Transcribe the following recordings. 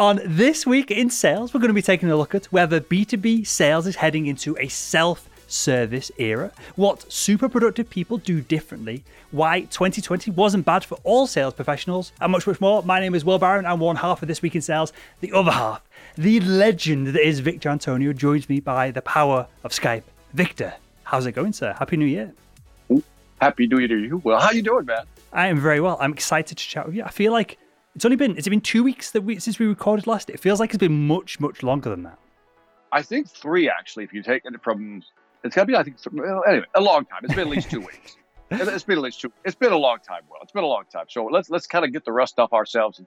On this week in sales, we're going to be taking a look at whether B2B sales is heading into a self service era, what super productive people do differently, why 2020 wasn't bad for all sales professionals, and much, much more. My name is Will Barron. I'm one half of This Week in Sales. The other half, the legend that is Victor Antonio, joins me by the power of Skype. Victor, how's it going, sir? Happy New Year. Happy New Year to you. Well, how are you doing, man? I am very well. I'm excited to chat with you. I feel like it's only been, it's been two weeks that we, since we recorded last. It feels like it's been much, much longer than that. I think three, actually, if you take it from it's got to be, I think, well, anyway, a long time. It's been at least two weeks. It's been at least two. It's been a long time. Well, it's been a long time. So let's let's kind of get the rust off ourselves and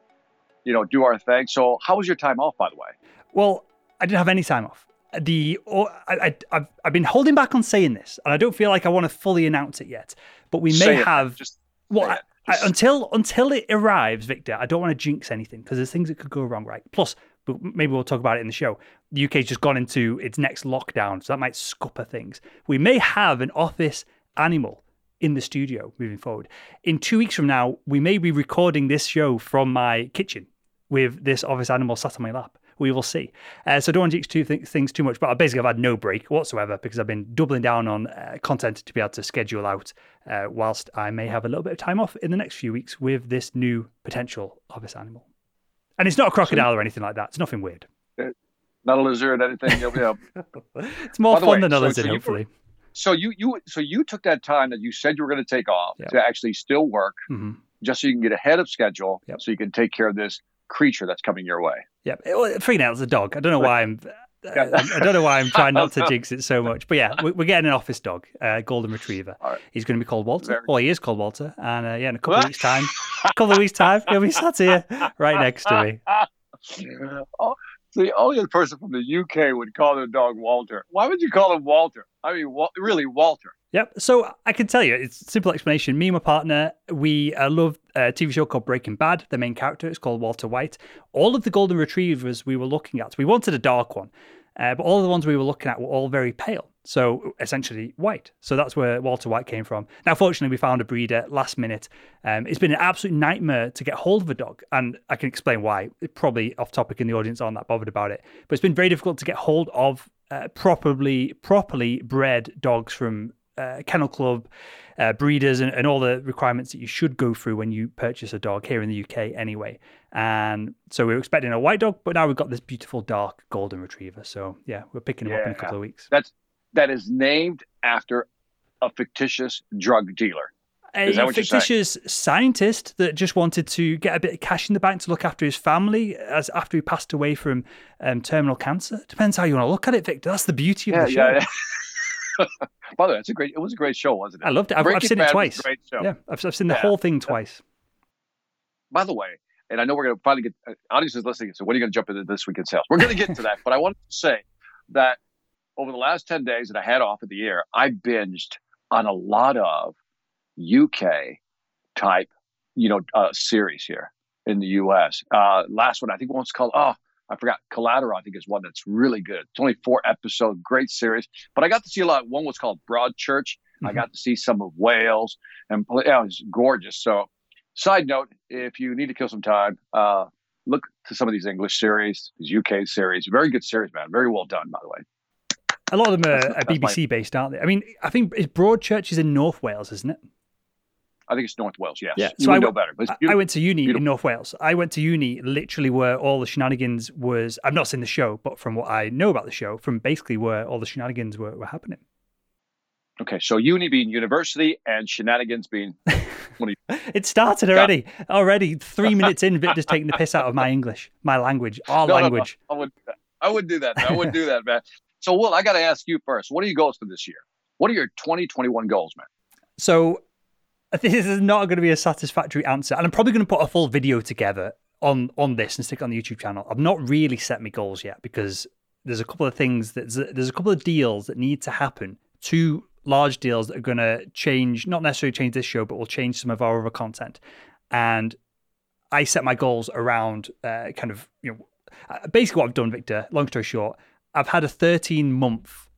you know do our thing. So how was your time off, by the way? Well, I didn't have any time off. The oh, I, have I've been holding back on saying this, and I don't feel like I want to fully announce it yet. But we may have just well I, I, until until it arrives, Victor. I don't want to jinx anything because there's things that could go wrong, right? Plus, but maybe we'll talk about it in the show. The UK's just gone into its next lockdown, so that might scupper things. We may have an office animal in the studio moving forward. In two weeks from now, we may be recording this show from my kitchen with this office animal sat on my lap. We will see. Uh, so don't want to jinx two th- things too much, but basically I've had no break whatsoever because I've been doubling down on uh, content to be able to schedule out uh, whilst I may have a little bit of time off in the next few weeks with this new potential office animal. And it's not a crocodile or anything like that. It's nothing weird. Not a lizard, anything. Yeah. it's more fun way, than a so, lizard, so hopefully. You, so you you so you took that time that you said you were going to take off to actually still work, mm-hmm. just so you can get ahead of schedule, yep. so you can take care of this creature that's coming your way. Yep. Well, Freenail's a dog. I don't know why I'm I don't know why I'm trying not to jinx it so much, but yeah, we're getting an office dog, uh, golden retriever. Right. He's going to be called Walter. Very well, he is called Walter, and uh, yeah, in a couple of weeks' time, a couple of weeks' time, he'll be sat here right next to me. Oh, the only person from the UK would call their dog Walter. Why would you call him Walter? I mean, really, Walter. Yep. So I can tell you, it's a simple explanation. Me and my partner, we uh, love a TV show called Breaking Bad. The main character is called Walter White. All of the golden retrievers we were looking at, we wanted a dark one, uh, but all the ones we were looking at were all very pale. So essentially white. So that's where Walter White came from. Now, fortunately, we found a breeder last minute. Um, it's been an absolute nightmare to get hold of a dog, and I can explain why. Probably off topic, and the audience aren't that bothered about it. But it's been very difficult to get hold of uh, properly properly bred dogs from uh, kennel club uh, breeders and, and all the requirements that you should go through when you purchase a dog here in the UK anyway. And so we were expecting a white dog, but now we've got this beautiful dark golden retriever. So yeah, we're picking him yeah, up in a couple of weeks. That's that is named after a fictitious drug dealer. A fictitious scientist that just wanted to get a bit of cash in the bank to look after his family as after he passed away from um, terminal cancer. Depends how you want to look at it, Victor. That's the beauty of yeah, the show. Yeah, yeah. By the way, it's a great. It was a great show, wasn't it? I loved it. I've, I've seen it twice. Great show. Yeah, I've, I've seen the whole thing twice. By the way, and I know we're going to finally get uh, audiences listening. So when are you going to jump into this week in sales? We're going to get to that, but I wanted to say that over the last ten days that I had off of the year, I binged on a lot of UK type, you know, uh, series here in the US. Uh, last one, I think one's called oh I forgot Collateral. I think is one that's really good. It's only four episodes, great series. But I got to see a lot. One was called Broadchurch. Mm-hmm. I got to see some of Wales, and yeah, it was gorgeous. So, side note: if you need to kill some time, uh, look to some of these English series, these UK series. Very good series, man. Very well done, by the way. A lot of them are, are BBC my... based, aren't they? I mean, I think Broadchurch is in North Wales, isn't it? I think it's North Wales. Yes. Yeah. You so I know better. But I went to uni beautiful. in North Wales. I went to uni literally where all the shenanigans was. I've not seen the show, but from what I know about the show, from basically where all the shenanigans were, were happening. Okay, so uni being university and shenanigans being. it started already. Already three minutes in, just taking the piss out of my English, my language, our no, language. No, no. I would, I would do that. I would do that, man. So, Will, I got to ask you first. What are your goals for this year? What are your 2021 goals, man? So this is not going to be a satisfactory answer, and I'm probably going to put a full video together on on this and stick it on the YouTube channel. I've not really set my goals yet because there's a couple of things that there's a couple of deals that need to happen. Two large deals that are going to change, not necessarily change this show, but will change some of our other content. And I set my goals around uh, kind of you know basically what I've done, Victor. Long story short, I've had a 13 month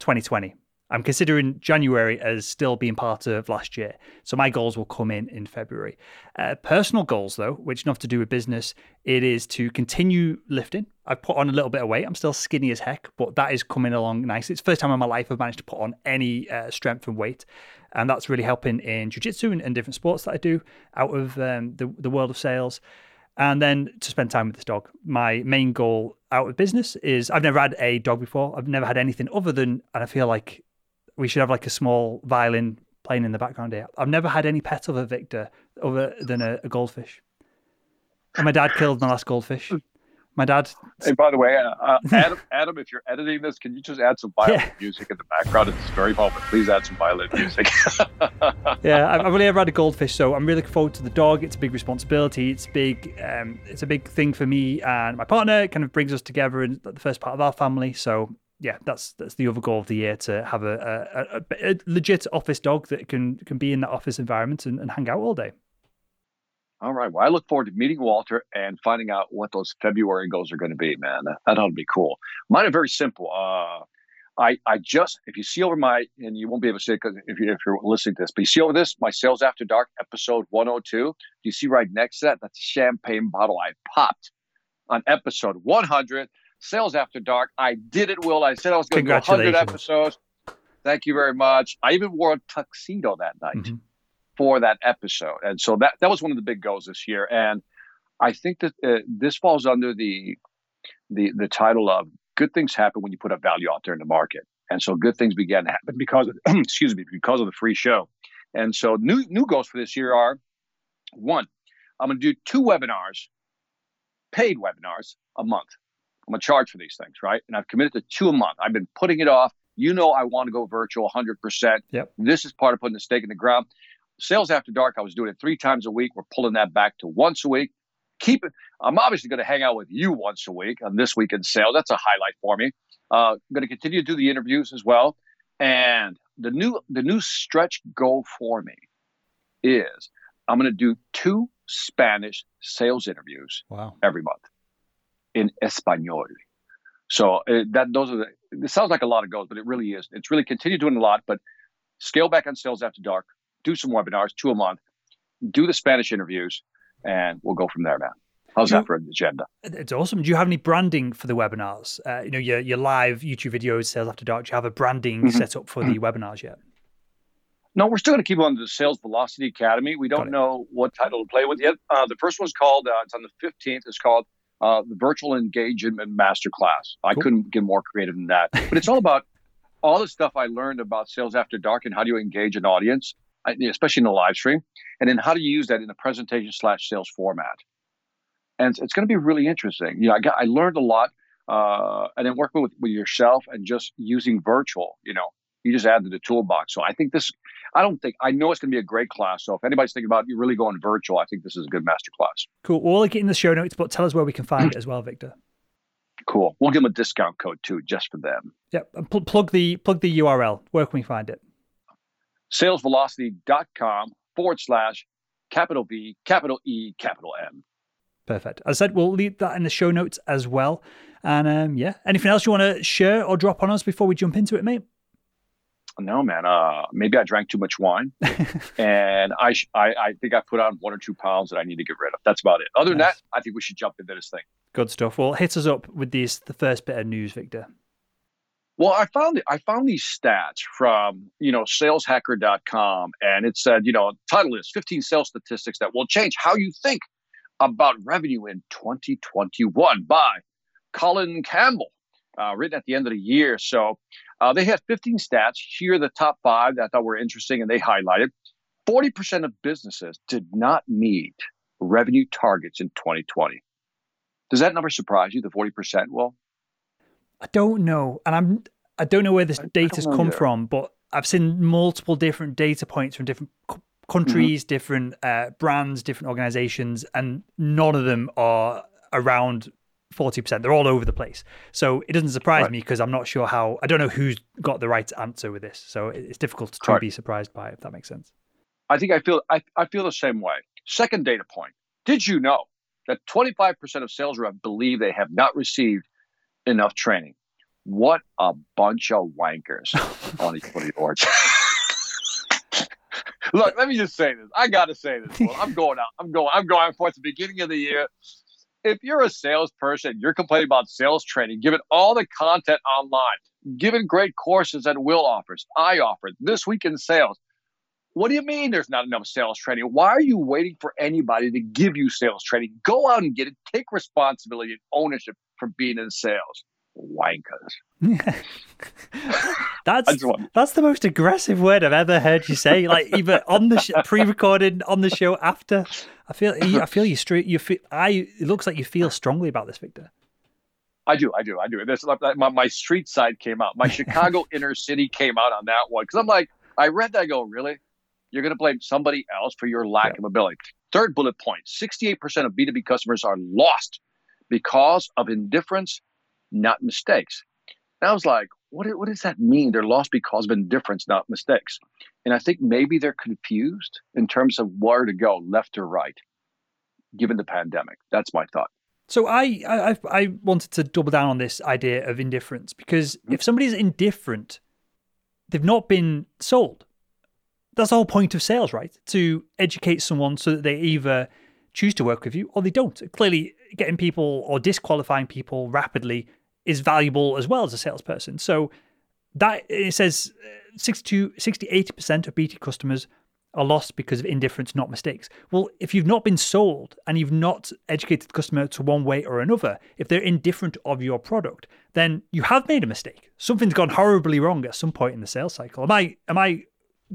2020 I'm considering January as still being part of last year. So my goals will come in in February. Uh, personal goals, though, which not to do with business, it is to continue lifting. I've put on a little bit of weight. I'm still skinny as heck, but that is coming along nicely. It's the first time in my life I've managed to put on any uh, strength and weight. And that's really helping in jiu-jitsu and, and different sports that I do out of um, the, the world of sales and then to spend time with this dog. My main goal out of business is I've never had a dog before. I've never had anything other than, and I feel like we should have like a small violin playing in the background here. I've never had any pet other Victor other than a, a goldfish. And my dad killed my last goldfish. My dad. Hey, by the way, uh, uh, Adam, Adam, if you're editing this, can you just add some violin yeah. music in the background at this very moment? Please add some violin music. yeah, I've really ever had a goldfish, so I'm really looking forward to the dog. It's a big responsibility. It's big. Um, it's a big thing for me and my partner. It kind of brings us together in the first part of our family. So yeah, that's that's the other goal of the year to have a, a, a, a legit office dog that can can be in that office environment and, and hang out all day. All right. Well, I look forward to meeting Walter and finding out what those February goals are going to be, man. That, ought to be cool. Mine are very simple. Uh, I, I just, if you see over my, and you won't be able to see it because if, you, if you're listening to this, but you see over this, my Sales After Dark episode 102, you see right next to that, that's a champagne bottle I popped on episode 100. Sales After Dark. I did it, Will. I said I was going to do 100 episodes. Thank you very much. I even wore a tuxedo that night. Mm-hmm for that episode. And so that that was one of the big goals this year. And I think that uh, this falls under the the the title of "Good things happen when you put a value out there in the market." And so good things began to happen because of, excuse me because of the free show. And so new new goals for this year are one, I'm going to do two webinars, paid webinars a month. I'm going to charge for these things, right? And I've committed to two a month. I've been putting it off. You know, I want to go virtual 100%. Yep. This is part of putting the stake in the ground. Sales After Dark, I was doing it three times a week. We're pulling that back to once a week. Keep it. I'm obviously going to hang out with you once a week on this week in sales. That's a highlight for me. Uh, I'm going to continue to do the interviews as well. And the new the new stretch goal for me is I'm going to do two Spanish sales interviews wow. every month in Espanol. So uh, that those are the. It sounds like a lot of goals, but it really is. It's really continue doing a lot, but scale back on sales after dark do some webinars, two a month, do the Spanish interviews, and we'll go from there, man. How's that for an agenda? It's awesome. Do you have any branding for the webinars? Uh, you know, your your live YouTube videos, Sales After Dark. Do you have a branding mm-hmm. set up for the webinars yet? No, we're still going to keep on the Sales Velocity Academy. We don't know what title to play with yet. Uh, the first one's called. Uh, it's on the fifteenth. It's called uh, the Virtual Engagement Masterclass. I cool. couldn't get more creative than that. But it's all about all the stuff I learned about Sales After Dark and how do you engage an audience especially in the live stream, and then how do you use that in a presentation slash sales format. And it's going to be really interesting. You know, I got I learned a lot, uh, and then working with, with yourself and just using virtual. You know, you just add to the toolbox. So I think this. I don't think I know it's going to be a great class. So if anybody's thinking about you really going virtual, I think this is a good master class. Cool. We'll link it in the show notes, but tell us where we can find it as well, Victor. Cool. We'll give them a discount code too, just for them. Yep. Pl- plug the plug the URL. Where can we find it? salesvelocity.com forward slash capital V, capital E, capital M. Perfect. As I said, we'll leave that in the show notes as well. And um, yeah, anything else you want to share or drop on us before we jump into it, mate? No, man. Uh, maybe I drank too much wine, and I, sh- I, I think I put on one or two pounds that I need to get rid of. That's about it. Other nice. than that, I think we should jump into this thing. Good stuff. Well, hit us up with these the first bit of news, Victor. Well, I found I found these stats from you know saleshacker.com, and it said you know title is 15 sales statistics that will change how you think about revenue in 2021 by Colin Campbell, uh, written at the end of the year. So uh, they had 15 stats. Here are the top five that I thought were interesting, and they highlighted 40% of businesses did not meet revenue targets in 2020. Does that number surprise you? The 40%? Well, I don't know, and I'm I don't know where this data's come either. from, but I've seen multiple different data points from different countries, mm-hmm. different uh, brands, different organizations, and none of them are around 40%. They're all over the place. So it doesn't surprise right. me because I'm not sure how, I don't know who's got the right answer with this. So it's difficult to right. be surprised by it, if that makes sense. I think I feel, I, I feel the same way. Second data point. Did you know that 25% of sales reps believe they have not received enough training. What a bunch of wankers on equity boards. Look, let me just say this. I got to say this. Well, I'm going out. I'm going. I'm going for it. The beginning of the year. If you're a salesperson, you're complaining about sales training, given all the content online, given great courses that Will offers, I offer this week in sales. What do you mean there's not enough sales training? Why are you waiting for anybody to give you sales training? Go out and get it. Take responsibility and ownership for being in sales wankers. that's that's the most aggressive word I've ever heard you say. Like either on the sh- pre-recorded, on the show after. I feel I feel you straight. You feel I. It looks like you feel strongly about this, Victor. I do, I do, I do. This my, my street side came out. My Chicago inner city came out on that one because I'm like, I read that. I go, really? You're going to blame somebody else for your lack yeah. of ability. Third bullet point: 68% of B2B customers are lost because of indifference not mistakes. And I was like, what, what does that mean? They're lost because of indifference, not mistakes. And I think maybe they're confused in terms of where to go, left or right, given the pandemic. That's my thought. So I, I I wanted to double down on this idea of indifference because mm-hmm. if somebody's indifferent, they've not been sold. That's the whole point of sales, right? To educate someone so that they either choose to work with you or they don't. Clearly, getting people or disqualifying people rapidly is valuable as well as a salesperson. So that it says uh, 62, 60, 80% of BT customers are lost because of indifference, not mistakes. Well, if you've not been sold and you've not educated the customer to one way or another, if they're indifferent of your product, then you have made a mistake. Something's gone horribly wrong at some point in the sales cycle. Am I am I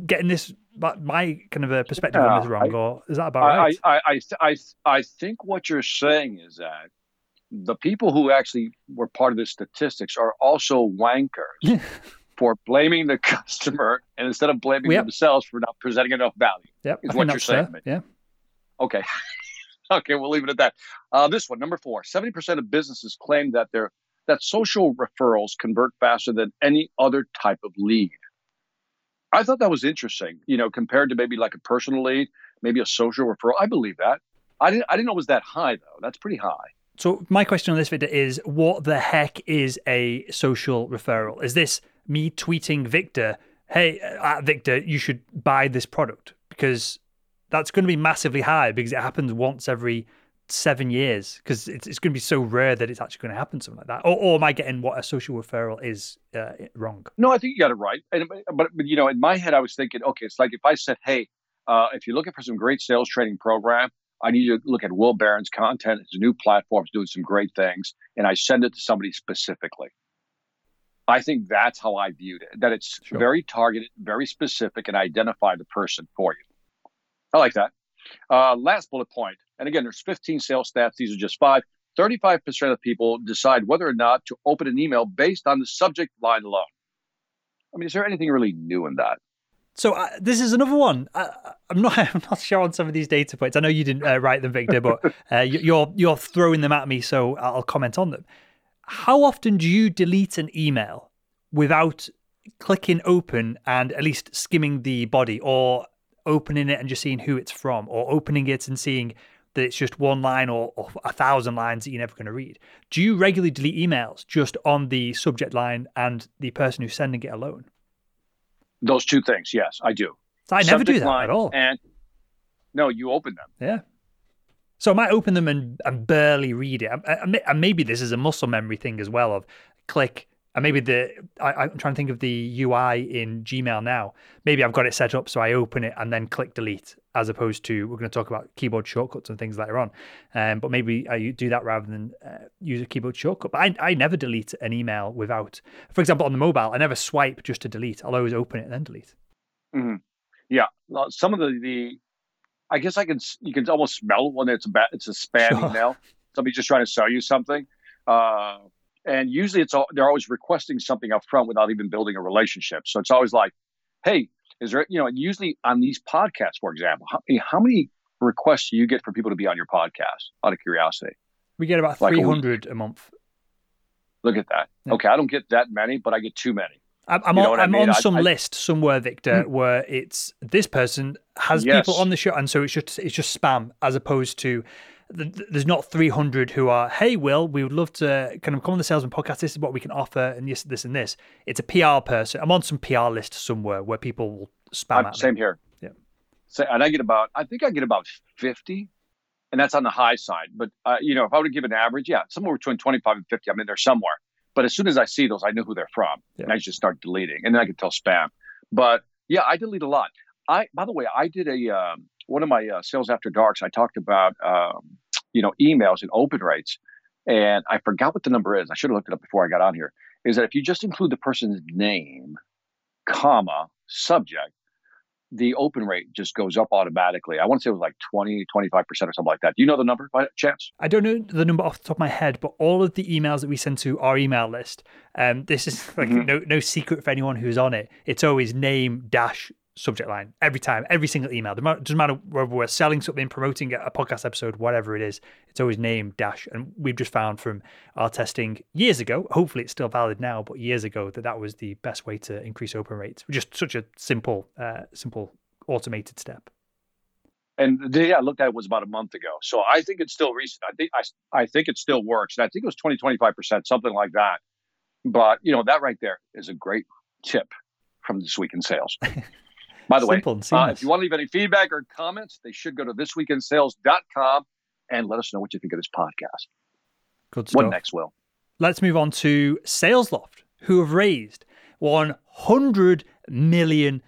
getting this my kind of a perspective yeah, on this wrong, I, or is that about I, right? I, I I I think what you're saying is that the people who actually were part of the statistics are also wankers for blaming the customer and instead of blaming yep. themselves for not presenting enough value. Yep, is what you're saying. Yeah. Okay. okay, we'll leave it at that. Uh, this one, number four: seventy percent of businesses claim that their that social referrals convert faster than any other type of lead. I thought that was interesting. You know, compared to maybe like a personal lead, maybe a social referral. I believe that. I didn't. I didn't know it was that high though. That's pretty high. So my question on this video is what the heck is a social referral? Is this me tweeting Victor, hey, uh, Victor, you should buy this product? Because that's going to be massively high because it happens once every seven years because it's, it's going to be so rare that it's actually going to happen something like that or, or am i getting what a social referral is uh, wrong no i think you got it right and, but, but you know in my head i was thinking okay it's like if i said hey uh, if you're looking for some great sales training program I need to look at Will Barron's content. His new platform's doing some great things, and I send it to somebody specifically. I think that's how I viewed it. That it's sure. very targeted, very specific, and identify the person for you. I like that. Uh, last bullet point, and again, there's 15 sales stats. These are just five. 35% of people decide whether or not to open an email based on the subject line alone. I mean, is there anything really new in that? So uh, this is another one. I, am not. I'm not sure on some of these data points. I know you didn't uh, write them, Victor, but uh, you're you're throwing them at me, so I'll comment on them. How often do you delete an email without clicking open and at least skimming the body, or opening it and just seeing who it's from, or opening it and seeing that it's just one line or, or a thousand lines that you're never going to read? Do you regularly delete emails just on the subject line and the person who's sending it alone? Those two things, yes, I do. So I never Subject do that at all. And no, you open them. Yeah. So I might open them and, and barely read it. And maybe this is a muscle memory thing as well of click and maybe the I, am trying to think of the UI in Gmail now. Maybe I've got it set up so I open it and then click delete, as opposed to we're going to talk about keyboard shortcuts and things later on. Um, but maybe I do that rather than uh, use a keyboard shortcut. But I, I never delete an email without, for example, on the mobile, I never swipe just to delete. I'll always open it and then delete. Mm-hmm. Yeah, some of the the I guess I can you can almost smell when it's a it's a spam sure. email. Somebody just trying to sell you something. Uh, and usually it's all, they're always requesting something up front without even building a relationship. So it's always like, hey, is there, you know, and usually on these podcasts, for example, how, how many requests do you get for people to be on your podcast out of curiosity? We get about like 300 a, a, month. Look at that. Yeah. Okay. I don't get that many, but I get too many. I'm, I'm on, I'm mean? on some I, list somewhere, Victor, hmm. where it's this person has yes. people on the show, and so it's just it's just spam as opposed to there's not 300 who are, hey, Will, we would love to kind of come on the Salesman podcast. This is what we can offer, and this, this, and this. It's a PR person. I'm on some PR list somewhere where people will spam I'm, Same me. here. Yeah. So, and I get about, I think I get about 50, and that's on the high side. But, uh, you know, if I were to give an average, yeah, somewhere between 25 and 50, I'm in there somewhere. But as soon as I see those, I know who they're from, yeah. and I just start deleting, and then I can tell spam. But yeah, I delete a lot. I, by the way, I did a um, one of my uh, sales after darks. I talked about um, you know emails and open rates, and I forgot what the number is. I should have looked it up before I got on here. Is that if you just include the person's name, comma, subject, the open rate just goes up automatically. I want to say it was like 20, 25% or something like that. Do you know the number by chance? I don't know the number off the top of my head, but all of the emails that we send to our email list, um, this is like mm-hmm. no, no secret for anyone who's on it. It's always name dash subject line every time, every single email. It doesn't matter whether we're selling something, promoting a podcast episode, whatever it is. It's always name dash. And we've just found from our testing years ago, hopefully it's still valid now, but years ago that that was the best way to increase open rates. Just such a simple, uh, simple automated step. And the yeah, I looked at it was about a month ago. So I think it's still recent. I think I, I think it still works. And I think it was 20, 25%, something like that. But you know, that right there is a great tip from this week in sales. By the way, uh, if you want to leave any feedback or comments, they should go to thisweekinsales.com and let us know what you think of this podcast. Good stuff. What next, Will? Let's move on to SalesLoft, who have raised $100 million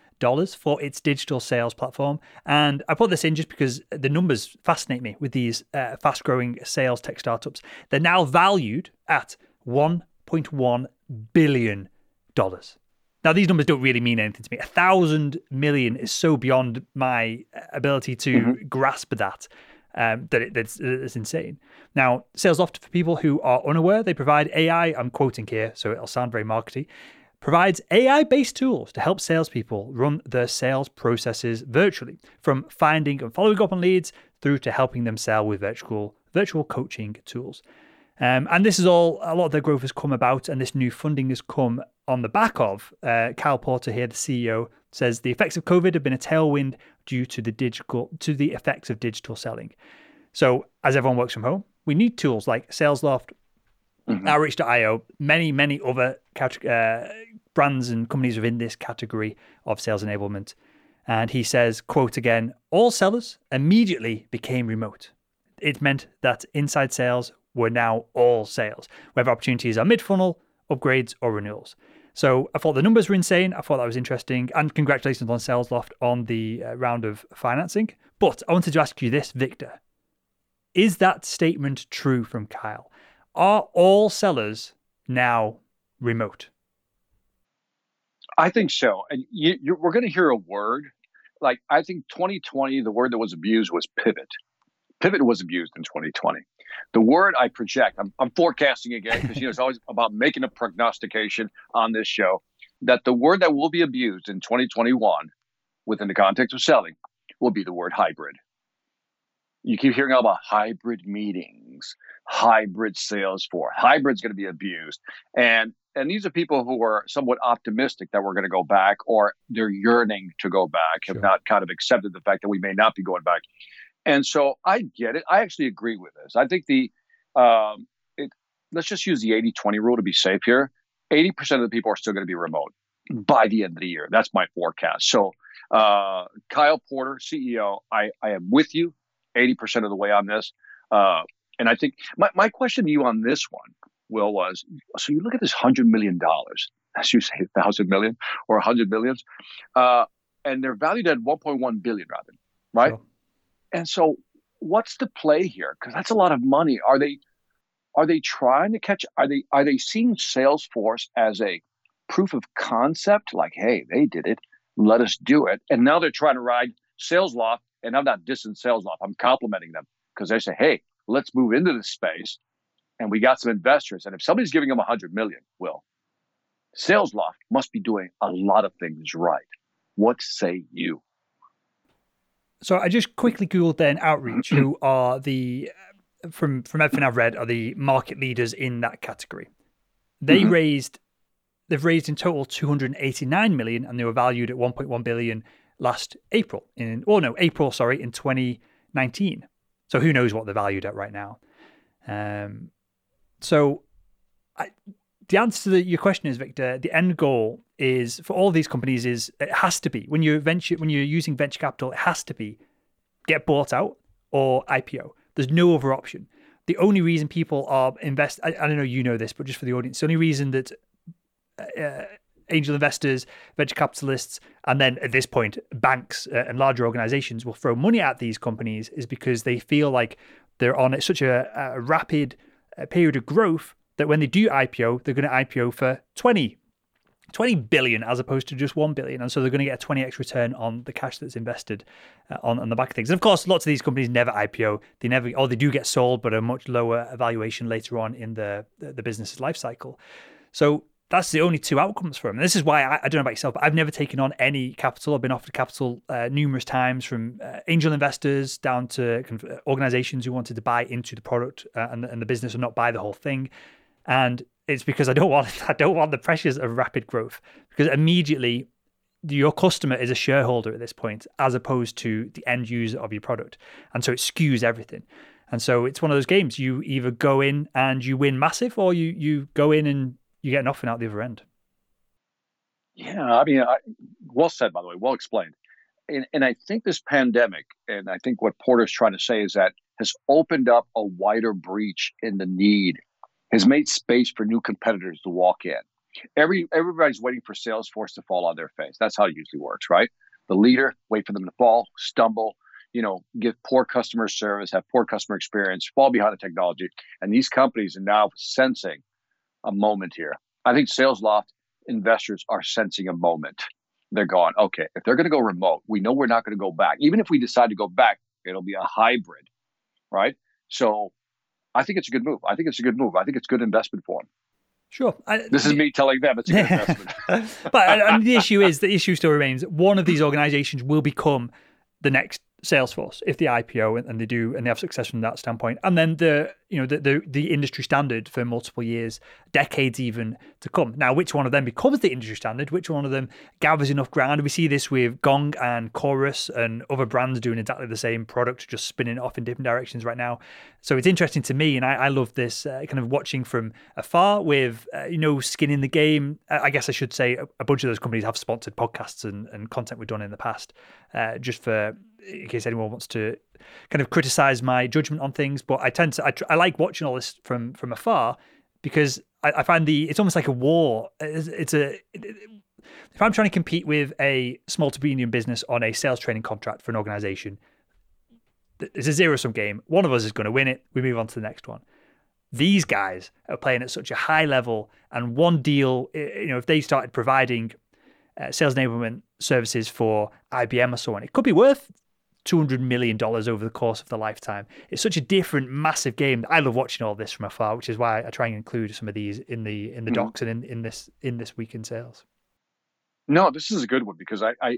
for its digital sales platform. And I put this in just because the numbers fascinate me with these uh, fast growing sales tech startups. They're now valued at $1.1 billion. Now, these numbers don't really mean anything to me. A thousand million is so beyond my ability to mm-hmm. grasp that. Um, that it, it's, it's insane. Now, SalesLoft, for people who are unaware, they provide AI. I'm quoting here, so it'll sound very markety. Provides AI based tools to help salespeople run their sales processes virtually, from finding and following up on leads through to helping them sell with virtual virtual coaching tools. Um, and this is all, a lot of their growth has come about, and this new funding has come on the back of. Uh, Kyle Porter here, the CEO, says the effects of COVID have been a tailwind due to the digital to the effects of digital selling. So as everyone works from home, we need tools like SalesLoft, mm-hmm. Outreach.io, many many other uh, brands and companies within this category of sales enablement. And he says, quote again, all sellers immediately became remote. It meant that inside sales were now all sales, whether opportunities are mid funnel, upgrades, or renewals. So I thought the numbers were insane. I thought that was interesting. And congratulations on SalesLoft on the uh, round of financing. But I wanted to ask you this, Victor. Is that statement true from Kyle? Are all sellers now remote? I think so. And you, we're going to hear a word. Like, I think 2020, the word that was abused was pivot. Pivot was abused in 2020. The word I project, I'm, I'm forecasting again because you know it's always about making a prognostication on this show. That the word that will be abused in 2021, within the context of selling, will be the word hybrid. You keep hearing all about hybrid meetings, hybrid sales for hybrid's going to be abused, and and these are people who are somewhat optimistic that we're going to go back, or they're yearning to go back, sure. have not kind of accepted the fact that we may not be going back. And so I get it. I actually agree with this. I think the, um, it, let's just use the 80 20 rule to be safe here. 80% of the people are still going to be remote by the end of the year. That's my forecast. So, uh, Kyle Porter, CEO, I, I am with you 80% of the way on this. Uh, and I think my, my question to you on this one, Will, was so you look at this $100 million, as you say, 1,000 million or 100 millions, uh, and they're valued at 1.1 billion, rather, right? Sure. And so, what's the play here? Because that's a lot of money. Are they are they trying to catch? Are they are they seeing Salesforce as a proof of concept? Like, hey, they did it. Let us do it. And now they're trying to ride SalesLoft. And I'm not dissing SalesLoft. I'm complimenting them because they say, hey, let's move into this space. And we got some investors. And if somebody's giving them a hundred million, will SalesLoft must be doing a lot of things right. What say you? So I just quickly googled then Outreach, who are the from from everything I've read are the market leaders in that category. They mm-hmm. raised they've raised in total 289 million and they were valued at 1.1 billion last April in oh no April sorry in 2019. So who knows what they're valued at right now? Um, so I, the answer to the, your question is, Victor, the end goal is for all these companies is it has to be when you venture when you're using venture capital, it has to be get bought out or IPO. There's no other option. The only reason people are invest I, I don't know you know this, but just for the audience, the only reason that uh, angel investors, venture capitalists, and then at this point, banks uh, and larger organizations will throw money at these companies is because they feel like they're on such a, a rapid uh, period of growth that when they do IPO, they're going to IPO for 20, 20 billion as opposed to just 1 billion. And so they're going to get a 20x return on the cash that's invested uh, on, on the back of things. And of course, lots of these companies never IPO. They never, or they do get sold, but a much lower valuation later on in the, the, business's life cycle. So that's the only two outcomes for him. And this is why I, I, don't know about yourself, but I've never taken on any capital. I've been offered capital uh, numerous times from uh, angel investors down to uh, organizations who wanted to buy into the product uh, and, and the business and not buy the whole thing. And it's because I don't want I don't want the pressures of rapid growth because immediately your customer is a shareholder at this point as opposed to the end user of your product, and so it skews everything. And so it's one of those games you either go in and you win massive, or you you go in and you get nothing out the other end. Yeah, I mean, I, well said, by the way, well explained. And, and I think this pandemic, and I think what Porter's trying to say is that has opened up a wider breach in the need, has made space for new competitors to walk in. Every everybody's waiting for Salesforce to fall on their face. That's how it usually works, right? The leader wait for them to fall, stumble, you know, give poor customer service, have poor customer experience, fall behind the technology, and these companies are now sensing a moment here. I think SalesLoft investors are sensing a moment. They're going, okay, if they're going to go remote, we know we're not going to go back. Even if we decide to go back, it'll be a hybrid, right? So I think it's a good move. I think it's a good move. I think it's good investment for them. Sure. I, this is me telling them it's a good investment. but mean, the issue is the issue still remains. One of these organizations will become the next Salesforce if they IPO and they do and they have success from that standpoint, and then the you know the, the the industry standard for multiple years, decades even to come. Now, which one of them becomes the industry standard? Which one of them gathers enough ground? We see this with Gong and Chorus and other brands doing exactly the same product, just spinning off in different directions right now. So it's interesting to me, and I, I love this uh, kind of watching from afar with uh, you know skin in the game. I guess I should say a, a bunch of those companies have sponsored podcasts and, and content we've done in the past, uh, just for in case anyone wants to kind of criticize my judgment on things. But I tend to I, I like watching all this from from afar because I, I find the it's almost like a war. It's, it's a if I'm trying to compete with a small to medium business on a sales training contract for an organization, it's a zero sum game. One of us is going to win it. We move on to the next one. These guys are playing at such a high level, and one deal, you know, if they started providing uh, sales enablement services for IBM or so on, it could be worth $200 million over the course of the lifetime. It's such a different, massive game. I love watching all this from afar, which is why I try and include some of these in the in the mm docs and in, in this in this week in sales. No, this is a good one because I, I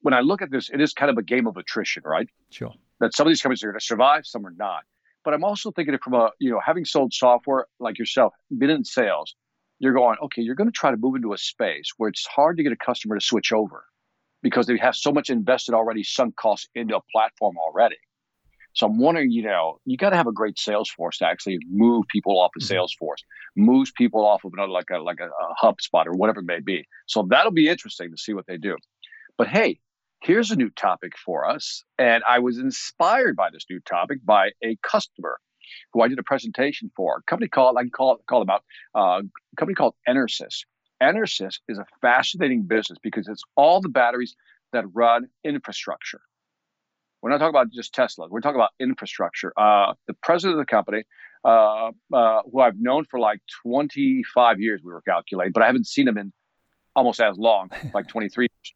when I look at this, it is kind of a game of attrition, right? Sure. That some of these companies are going to survive, some are not. But I'm also thinking from a, you know, having sold software like yourself, been in sales, you're going, okay, you're going to try to move into a space where it's hard to get a customer to switch over because they have so much invested already, sunk costs into a platform already. So I'm wondering, you know, you got to have a great sales force to actually move people off of mm-hmm. Salesforce, moves people off of another like a like a, a HubSpot or whatever it may be. So that'll be interesting to see what they do. But hey, here's a new topic for us, and I was inspired by this new topic by a customer who I did a presentation for. A company called I can call call them out. Uh, a company called Enersys. Enersys is a fascinating business because it's all the batteries that run infrastructure. We're not talking about just Tesla. We're talking about infrastructure. Uh, the president of the company, uh, uh, who I've known for like 25 years, we were calculating, but I haven't seen him in almost as long, like 23 years.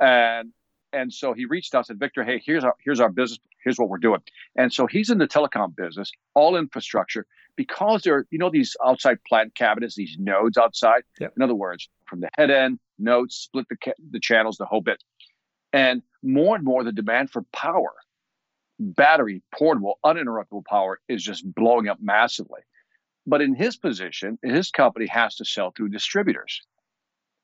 And and so he reached out and said, Victor, hey, here's our here's our business, here's what we're doing. And so he's in the telecom business, all infrastructure, because there are, you know, these outside plant cabinets, these nodes outside. Yep. In other words, from the head end, nodes, split the the channels, the whole bit. And more and more the demand for power, battery, portable, uninterruptible power is just blowing up massively. But in his position, his company has to sell through distributors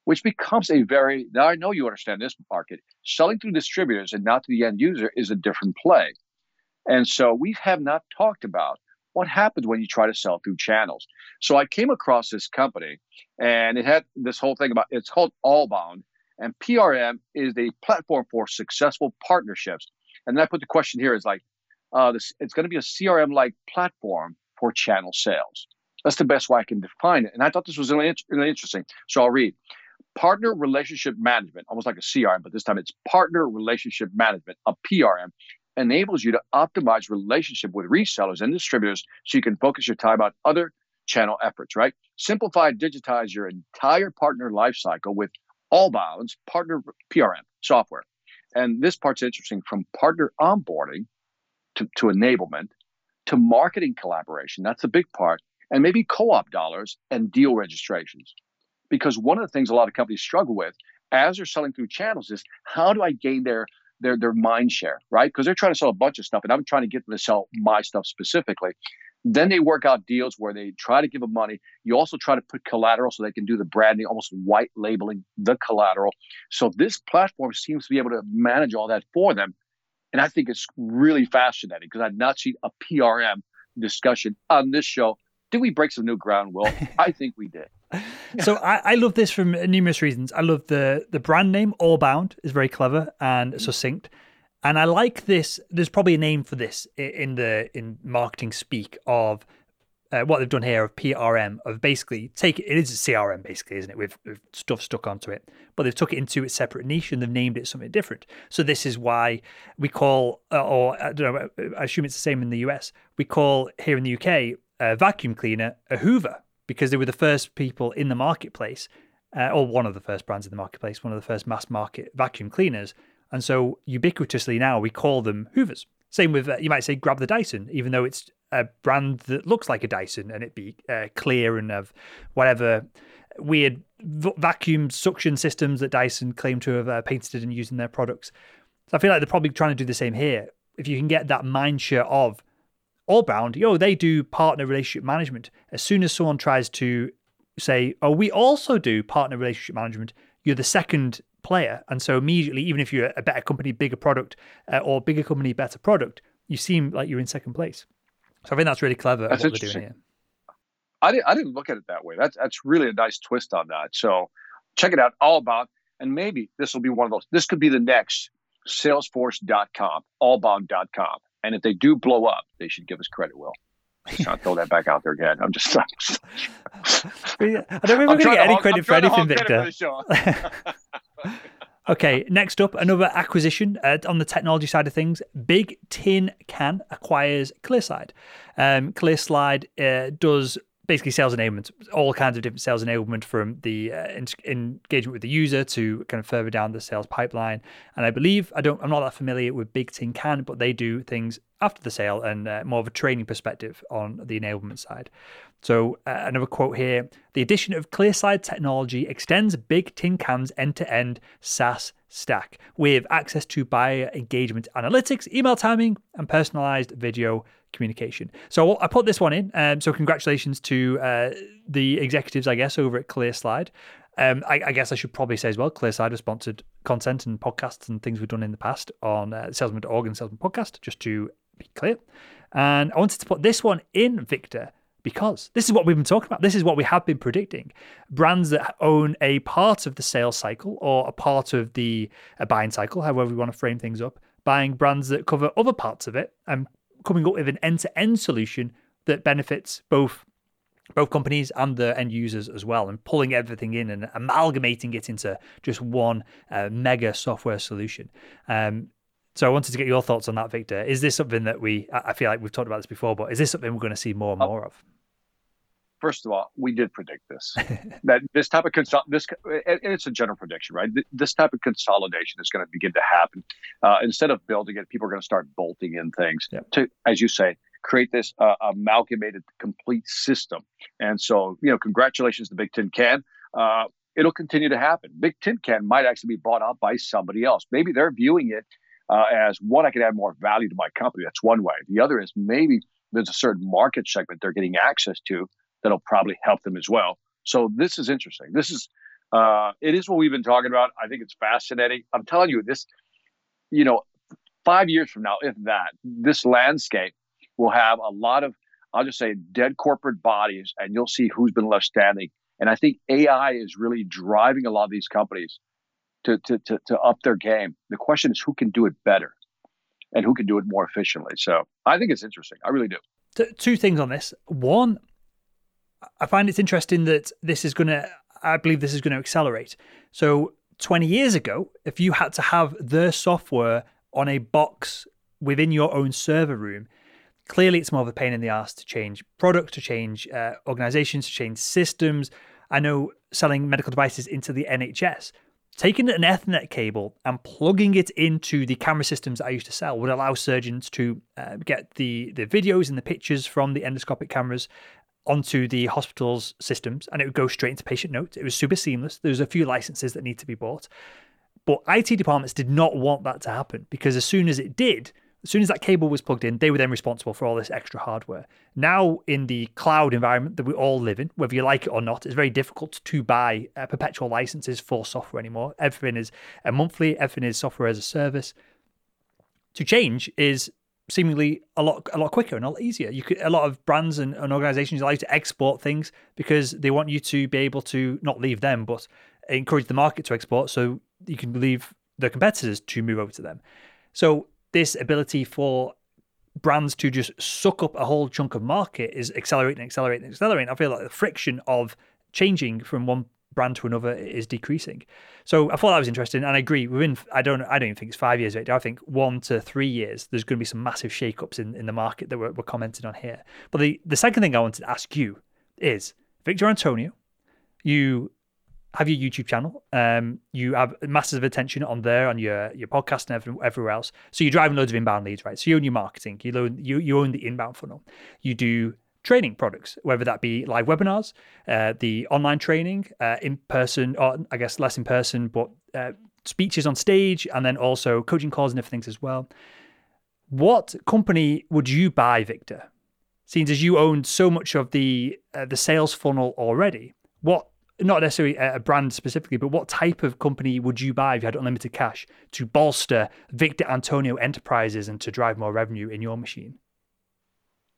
which becomes a very now I know you understand this market. Selling through distributors and not to the end user is a different play. And so we have not talked about what happens when you try to sell through channels. So I came across this company and it had this whole thing about it's called Allbound. And PRM is a platform for successful partnerships. And then I put the question here is like, uh, this, it's going to be a CRM like platform for channel sales. That's the best way I can define it. And I thought this was really, really interesting. So I'll read partner relationship management, almost like a CRM, but this time it's partner relationship management, a PRM, enables you to optimize relationship with resellers and distributors so you can focus your time on other channel efforts, right? Simplify, digitize your entire partner lifecycle with Allbound's partner PRM software. And this part's interesting from partner onboarding to, to enablement to marketing collaboration. That's a big part. And maybe co op dollars and deal registrations. Because one of the things a lot of companies struggle with as they're selling through channels is how do I gain their their their mind share, right? Because they're trying to sell a bunch of stuff, and I'm trying to get them to sell my stuff specifically. Then they work out deals where they try to give them money. You also try to put collateral so they can do the branding, almost white labeling the collateral. So this platform seems to be able to manage all that for them. And I think it's really fascinating because I've not seen a PRM discussion on this show. Did we break some new ground, Will? I think we did. so I, I, love this from numerous reasons. I love the the brand name Allbound is very clever and mm. succinct. And I like this. There's probably a name for this in the in marketing speak of uh, what they've done here of PRM of basically take it, it is a CRM basically, isn't it? With, with, stuff stuck onto it, but they've took it into its separate niche and they've named it something different. So this is why we call, uh, or I don't know, I assume it's the same in the US. We call here in the UK a vacuum cleaner a Hoover because they were the first people in the marketplace, uh, or one of the first brands in the marketplace, one of the first mass market vacuum cleaners and so ubiquitously now we call them Hoovers. Same with, uh, you might say, grab the Dyson, even though it's a brand that looks like a Dyson and it be uh, clear and of whatever weird v- vacuum suction systems that Dyson claim to have uh, patented and used in their products. So I feel like they're probably trying to do the same here. If you can get that mind share of Allbound, yo, they do partner relationship management. As soon as someone tries to say, oh, we also do partner relationship management, you're the second player. And so immediately, even if you're a better company, bigger product, uh, or bigger company, better product, you seem like you're in second place. So I think that's really clever. That's what they're doing here. I didn't, I didn't look at it that way. That's that's really a nice twist on that. So check it out, Allbound, and maybe this will be one of those. This could be the next Salesforce.com, allbound.com. And if they do blow up, they should give us credit, Will. Just trying to throw that back out there again. I'm just. I'm just I don't think we're going to get any credit for anything, Victor. okay, next up, another acquisition uh, on the technology side of things. Big Tin Can acquires ClearSlide. Um, ClearSlide uh, does basically sales enablement, all kinds of different sales enablement from the uh, in- engagement with the user to kind of further down the sales pipeline. And I believe I don't, I'm not that familiar with Bigtincan, but they do things after the sale and uh, more of a training perspective on the enablement side. So uh, another quote here: the addition of ClearSlide technology extends Bigtincan's end-to-end SaaS stack with access to buyer engagement analytics, email timing, and personalized video communication. So I put this one in. Um, so congratulations to uh, the executives, I guess, over at ClearSlide. Um, I, I, guess I should probably say as well, ClearSlide has sponsored content and podcasts and things we've done in the past on uh, Salesman.org and Salesman Podcast, just to be clear. And I wanted to put this one in, Victor, because this is what we've been talking about. This is what we have been predicting. Brands that own a part of the sales cycle or a part of the buying cycle, however we want to frame things up, buying brands that cover other parts of it and coming up with an end-to-end solution that benefits both both companies and the end users as well, and pulling everything in and amalgamating it into just one uh, mega software solution. Um, so I wanted to get your thoughts on that, Victor. Is this something that we? I feel like we've talked about this before, but is this something we're going to see more and more of? First of all, we did predict this. that this type of consol this and it's a general prediction, right? This type of consolidation is going to begin to happen. Uh, instead of building it, people are going to start bolting in things yep. to, as you say, create this uh, amalgamated complete system. And so, you know, congratulations to Bigtincan. Uh, it'll continue to happen. Bigtincan might actually be bought out by somebody else. Maybe they're viewing it uh, as one, I could add more value to my company. That's one way. The other is maybe there's a certain market segment they're getting access to that'll probably help them as well. So this is interesting. This is uh, it is what we've been talking about. I think it's fascinating. I'm telling you this. You know, five years from now, if that, this landscape will have a lot of, I'll just say, dead corporate bodies, and you'll see who's been left standing. And I think AI is really driving a lot of these companies to, to, to, to up their game. The question is who can do it better and who can do it more efficiently. So I think it's interesting. I really do. Two things on this. One, I find it's interesting that this is going to, I believe this is going to accelerate. So 20 years ago, if you had to have the software on a box within your own server room, clearly it's more of a pain in the ass to change products, to change uh, organizations, to change systems. I know selling medical devices into the NHS, taking an Ethernet cable and plugging it into the camera systems I used to sell would allow surgeons to uh, get the, the videos and the pictures from the endoscopic cameras onto the hospital's systems and it would go straight into patient notes. It was super seamless. There was a few licenses that need to be bought. But IT departments did not want that to happen because as soon as it did, as soon as that cable was plugged in, they were then responsible for all this extra hardware. Now, in the cloud environment that we all live in, whether you like it or not, it's very difficult to buy uh, perpetual licenses for software anymore. Everything is a monthly, everything is software as a service. To change is seemingly a lot a lot quicker and a lot easier. You could a lot of brands and, and organizations allow you to export things because they want you to be able to not leave them, but encourage the market to export so you can leave the competitors to move over to them. So this ability for brands to just suck up a whole chunk of market is accelerating, accelerating, accelerating. I feel like the friction of changing from one brand to another is decreasing. So I thought that was interesting, and I agree. Within I don't I don't even think it's five years. I think one to three years. There's going to be some massive shakeups in, in the market that we're, we're commenting on here. But the the second thing I wanted to ask you is Victor Antonio. You have your YouTube channel. Um, you have massive attention on there, on your your podcast and every, everywhere else. So you're driving loads of inbound leads, right? So you own your marketing. You own you you own the inbound funnel. You do training products, whether that be live webinars, uh, the online training, uh, in person, or I guess less in person, but uh, speeches on stage, and then also coaching calls and different things as well. What company would you buy, Victor? Seeing as you own so much of the uh, the sales funnel already, what not necessarily a brand specifically, but what type of company would you buy if you had unlimited cash to bolster Victor Antonio Enterprises and to drive more revenue in your machine?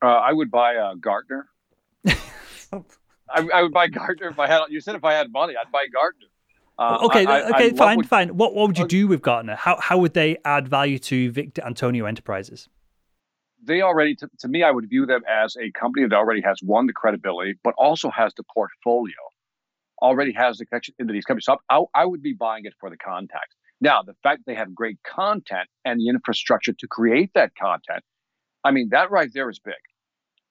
Uh, I would buy a Gartner. I, I, would buy Gartner if I had. You said if I had money, I'd buy Gartner. Uh, okay, I, okay, fine, what, fine. What what would you do with Gartner? How how would they add value to Victor Antonio Enterprises? They already, to, to me, I would view them as a company that already has one the credibility, but also has the portfolio already has the connection into these companies. So I, I would be buying it for the context. Now, the fact they have great content and the infrastructure to create that content, I mean, that right there is big.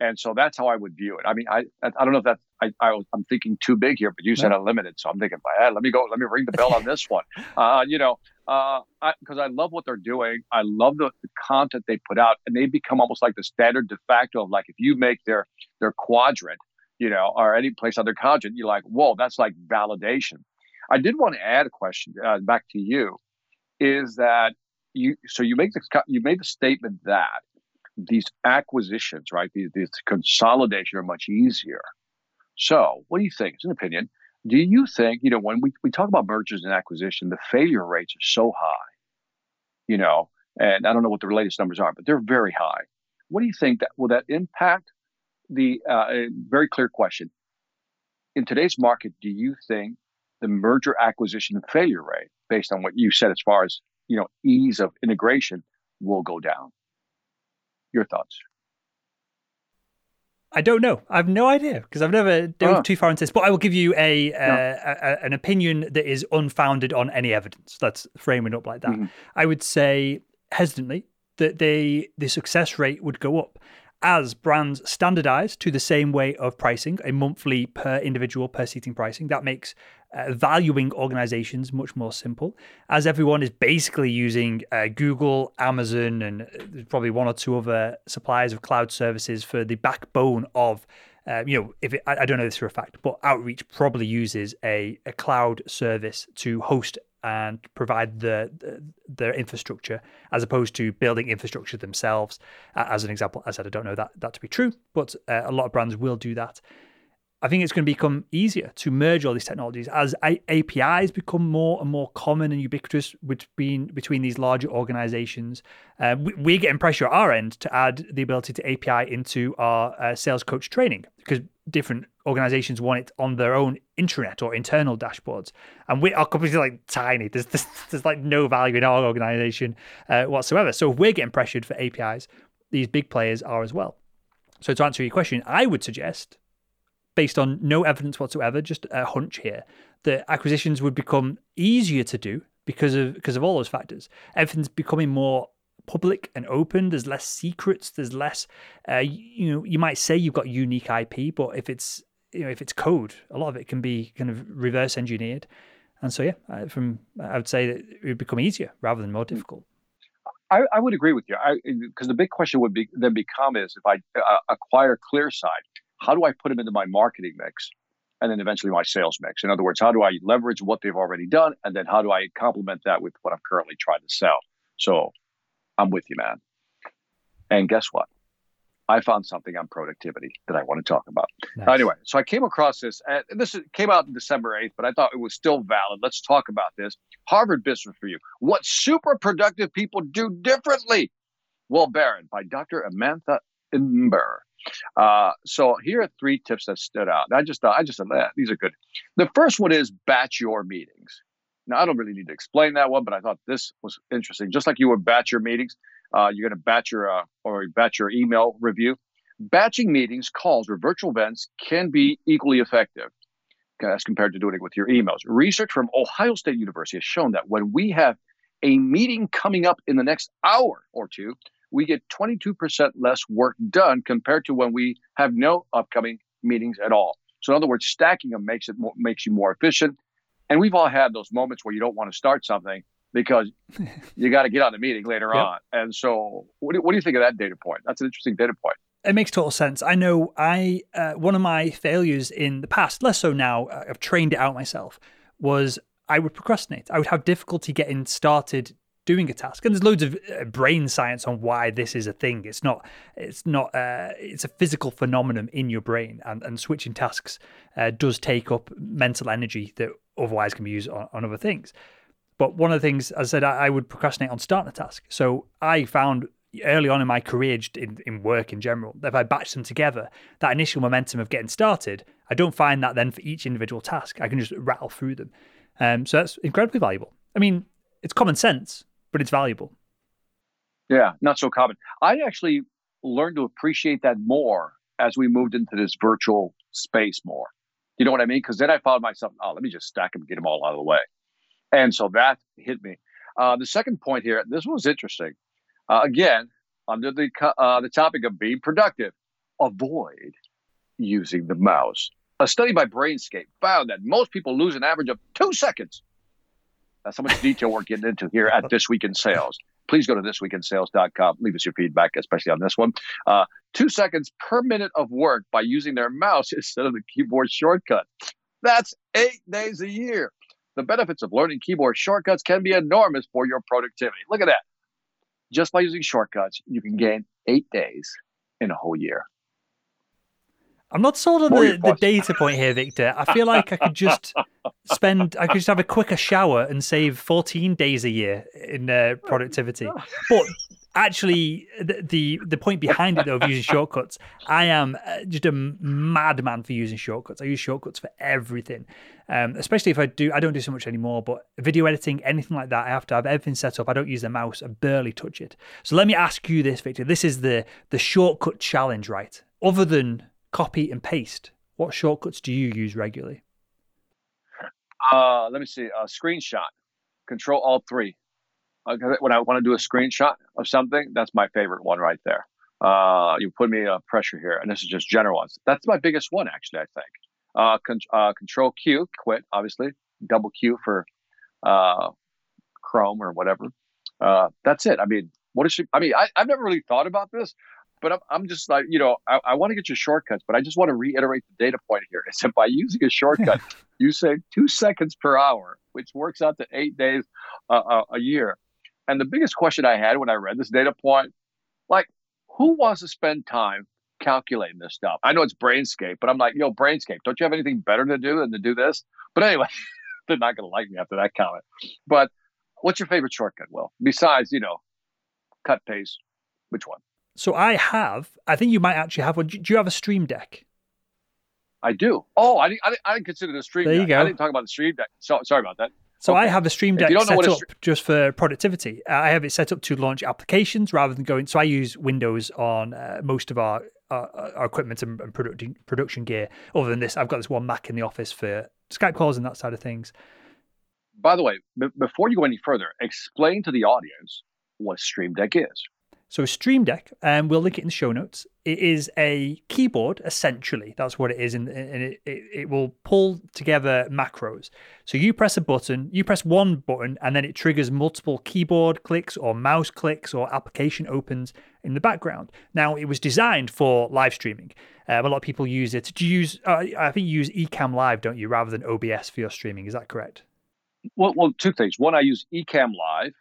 And so that's how I would view it. I mean, I I don't know if that's I, I am thinking too big here, but you said unlimited, so I'm thinking, hey, let me go, let me ring the bell on this one. Uh, you know, because uh, I, I, love what they're doing. I love the, the, content they put out, and they become almost like the standard de facto of like if you make their their quadrant, you know, or any place on their content, you're like, whoa, that's like validation. I did want to add a question uh, back to you, is that you so you make the you made the statement that these acquisitions, right, these, these consolidation are much easier. So, what do you think? It's an opinion. Do you think, you know, when we, we talk about mergers and acquisition, the failure rates are so high, you know, and I don't know what the latest numbers are, but they're very high. What do you think that will that impact the uh, very clear question in today's market do you think the merger acquisition failure rate based on what you said as far as you know ease of integration will go down your thoughts I don't know. I have no idea because I've never dove oh. too far into this. But I will give you a, uh, a, an opinion that is unfounded on any evidence. Let's frame it up like that. Mm-hmm. I would say hesitantly that they the success rate would go up as brands standardize to the same way of pricing, a monthly per individual per seating pricing, that makes uh, valuing organizations much more simple. As everyone is basically using uh, Google, Amazon, and uh, probably one or two other suppliers of cloud services for the backbone of um, you know, if it, I, I, don't know this for a fact, but Outreach probably uses a, a cloud service to host and provide the, the their infrastructure as opposed to building infrastructure themselves. Uh, as an example, I said I don't know that that to be true, but uh, a lot of brands will do that. I think it's going to become easier to merge all these technologies as APIs become more and more common and ubiquitous between between these larger organizations. Uh, we, are getting pressure at our end to add the ability to API into our uh, sales coach training because different organizations want it on their own intranet or internal dashboards. And we, our company's like tiny. There's, there's, there's like no value in our organization uh, whatsoever. So if we're getting pressured for APIs, these big players are as well. So to answer your question, I would suggest based on no evidence whatsoever, just a hunch here, that acquisitions would become easier to do because of because of all those factors. Everything's becoming more public and open. There's less secrets. There's less. Uh, you know, you might say you've got unique IP, but if it's you know if it's code, a lot of it can be kind of reverse engineered. And so, yeah, from I would say that it would become easier rather than more difficult. I, I would agree with you because the big question would be then become is if I uh, acquire ClearSign, how do I put them into my marketing mix? And then eventually my sales mix. In other words, how do I leverage what they've already done? And then how do I complement that with what I'm currently trying to sell? So I'm with you, man. And guess what? I found something on productivity that I want to talk about. Nice. Anyway, so I came across this, and this came out in December 8th, but I thought it was still valid. Let's talk about this. Harvard Business Review. What super productive people do differently. Well, Baron by Dr. Amantha Imber. Uh, so here are three tips that stood out. I just thought, I just said, eh, these are good. The first one is batch your meetings. Now, I don't really need to explain that one, but I thought this was interesting. Just like you would batch your meetings, uh, you're going to batch your uh, or batch your email review. Batching meetings, calls, or virtual events can be equally effective as compared to doing it with your emails. Research from Ohio State University has shown that when we have a meeting coming up in the next hour or two, we get 22% less work done compared to when we have no upcoming meetings at all. So in other words, stacking them makes it more, makes you more efficient. And we've all had those moments where you don't want to start something because you got to get on the meeting later yep. on. And so, what do, what do you think of that data point? That's an interesting data point. It makes total sense. I know I uh, one of my failures in the past, less so now. Uh, I've trained it out myself. Was I would procrastinate. I would have difficulty getting started doing a task. And there's loads of uh, brain science on why this is a thing. It's not it's not uh, it's a physical phenomenon in your brain. And, and switching tasks uh, does take up mental energy that otherwise can be used on, on other things. But one of the things as i said I, I, would procrastinate on starting a task. So i found early on in my career in, in work in general that if i batch them together that initial momentum of getting started i don't find that then for each individual task i can just rattle through them. Um, so that's incredibly valuable. I mean it's common sense but it's valuable. Yeah, not so common. I actually learned to appreciate that more as we moved into this virtual space more. You know what I mean? Because then I found myself, oh, let me just stack them, get them all out of the way. And so that hit me. Uh, the second point here, this was interesting. Uh, again, under the uh, the topic of being productive, avoid using the mouse. A study by Brainscape found that most people lose an average of two seconds that's how much detail we're getting into here at This Week in Sales. Please go to thisweekinsales.com. Leave us your feedback, especially on this one. Uh, two seconds per minute of work by using their mouse instead of the keyboard shortcut. That's eight days a year. The benefits of learning keyboard shortcuts can be enormous for your productivity. Look at that. Just by using shortcuts, you can gain eight days in a whole year. I'm not sold on the, the data point here, Victor. I feel like I could just spend, I could just have a quicker shower and save 14 days a year in uh, productivity. But actually, the, the, the point behind it though of using shortcuts, I am uh, just a madman for using shortcuts. I use shortcuts for everything, um, especially if I do. I don't do so much anymore, but video editing, anything like that, I have to have everything set up. I don't use the mouse. I barely touch it. So let me ask you this, Victor. This is the the shortcut challenge, right? Other than copy and paste, what shortcuts do you use regularly? Uh, let me see. A screenshot, Control Alt three. Uh, when I want to do a screenshot of something, that's my favorite one right there. Uh, you put me a pressure here, and this is just general ones. That's my biggest one, actually. I think. Uh, con- uh, control Q, quit, obviously. Double Q for uh, Chrome or whatever. Uh, that's it. I mean, what is she? I mean, I, I've never really thought about this, but I'm, I'm just like, you know, I, I want to get your shortcuts, but I just want to reiterate the data point here is that by using a shortcut, you save two seconds per hour, which works out to eight days uh, a year. And the biggest question I had when I read this data point, like, who wants to spend time calculating this stuff. I know it's Brainscape, but I'm like, yo, Brainscape, don't you have anything better to do than to do this? But anyway, they're not going to like me after that comment. But what's your favorite shortcut, Will? Besides, you know, cut paste, which one? So I have. I think you might actually have one. Do you have a Stream Deck? I do. Oh, I didn't, I didn't, I didn't consider the Stream there Deck. You go. I didn't talk about the Stream Deck. So, sorry about that. So okay. I have a Stream Deck set up just for productivity. Uh, I have it set up to launch applications rather than going. So I use Windows on uh, most of our, our, our equipment and, and production production gear. Other than this, I've got this one Mac in the office for Skype calls and that side of things. By the way, b- before you go any further, explain to the audience what Stream Deck is. So Stream Deck, and um, we'll link it in the show notes. It is a keyboard, essentially. That's what it is, and, and it, it, it, will pull together macros. So you press a button, you press one button, and then it triggers multiple keyboard clicks or mouse clicks or application opens in the background. Now, it was designed for live streaming. Um, a lot of people use it. Do you use? Uh, I think you use Ecamm Live, don't you, rather than OBS for your streaming? Is that correct? Well, well, two things. One, I use Ecamm Live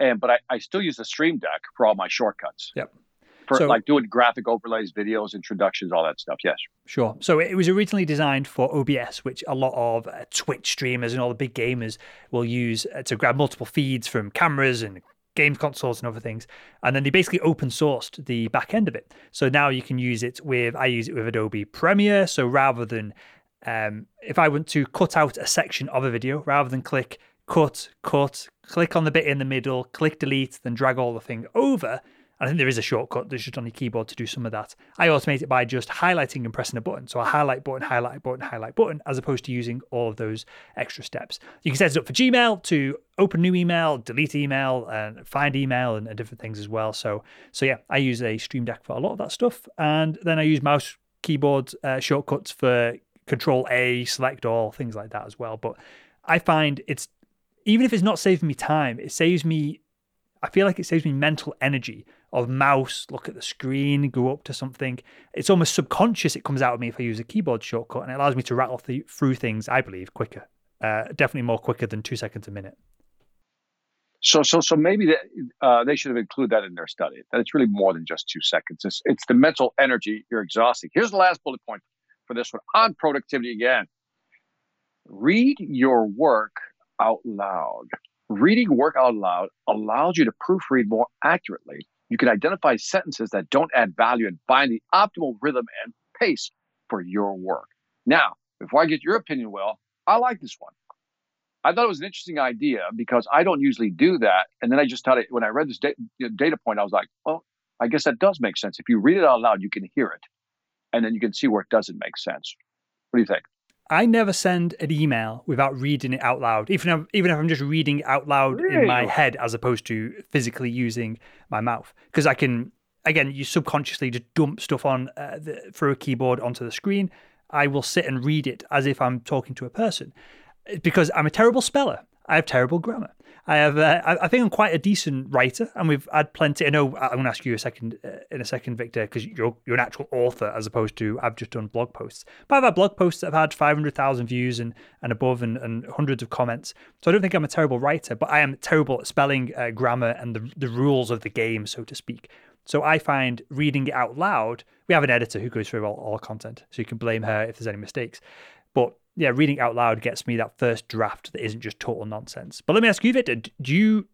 and but I, I still use the Stream Deck for all my shortcuts. Yep. For so, like doing graphic overlays, videos, introductions, all that stuff. Yes. Sure. So it was originally designed for OBS, which a lot of uh, Twitch streamers and all the big gamers will use uh, to grab multiple feeds from cameras and game consoles and other things. And then they basically open sourced the back end of it. So now you can use it with, I use it with Adobe Premiere. So rather than, um, if I want to cut out a section of a video, rather than click cut, cut, click on the bit in the middle, click delete, then drag all the thing over. I think there is a shortcut that's just on your keyboard to do some of that. I automate it by just highlighting and pressing a button. So a highlight button, highlight button, highlight button, as opposed to using all of those extra steps. You can set it up for Gmail to open new email, delete email, and find email and, and different things as well. So so yeah, I use a Stream Deck for a lot of that stuff, and then I use mouse keyboard uh, shortcuts for Control A, Select All, things like that as well. But I find it's even if it's not saving me time, it saves me. I feel like it saves me mental energy of mouse, look at the screen, go up to something. It's almost subconscious. It comes out of me if I use a keyboard shortcut, and it allows me to rattle th- through things. I believe quicker, uh, definitely more quicker than two seconds a minute. So, so, so maybe that, uh, they should have included that in their study. That it's really more than just two seconds. It's, it's the mental energy you're exhausting. Here's the last bullet point for this one on productivity again. Read your work out loud. Reading work out loud allows you to proofread more accurately. You can identify sentences that don't add value and find the optimal rhythm and pace for your work. Now, before I get your opinion, Will, I like this one. I thought it was an interesting idea because I don't usually do that. And then I just thought it, when I read this da- data point, I was like, well, I guess that does make sense. If you read it out loud, you can hear it. And then you can see where it doesn't make sense. What do you think? I never send an email without reading it out loud, even if, even if I'm just reading it out loud really? in my head as opposed to physically using my mouth. Because I can, again, you subconsciously just dump stuff on uh, the, through a keyboard onto the screen. I will sit and read it as if I'm talking to a person because I'm a terrible speller. I have terrible grammar. I have. Uh, I think I'm quite a decent writer, and we've had plenty. I know I'm going to ask you a second uh, in a second, Victor, because you're you're an actual author as opposed to I've just done blog posts. But I've had blog posts that have had 500,000 views and and above, and, and hundreds of comments. So I don't think I'm a terrible writer, but I am terrible at spelling, uh, grammar, and the the rules of the game, so to speak. So I find reading it out loud. We have an editor who goes through all, all content, so you can blame her if there's any mistakes. But yeah, reading out loud gets me that first draft that isn't just total nonsense. But let me ask you, Victor, do you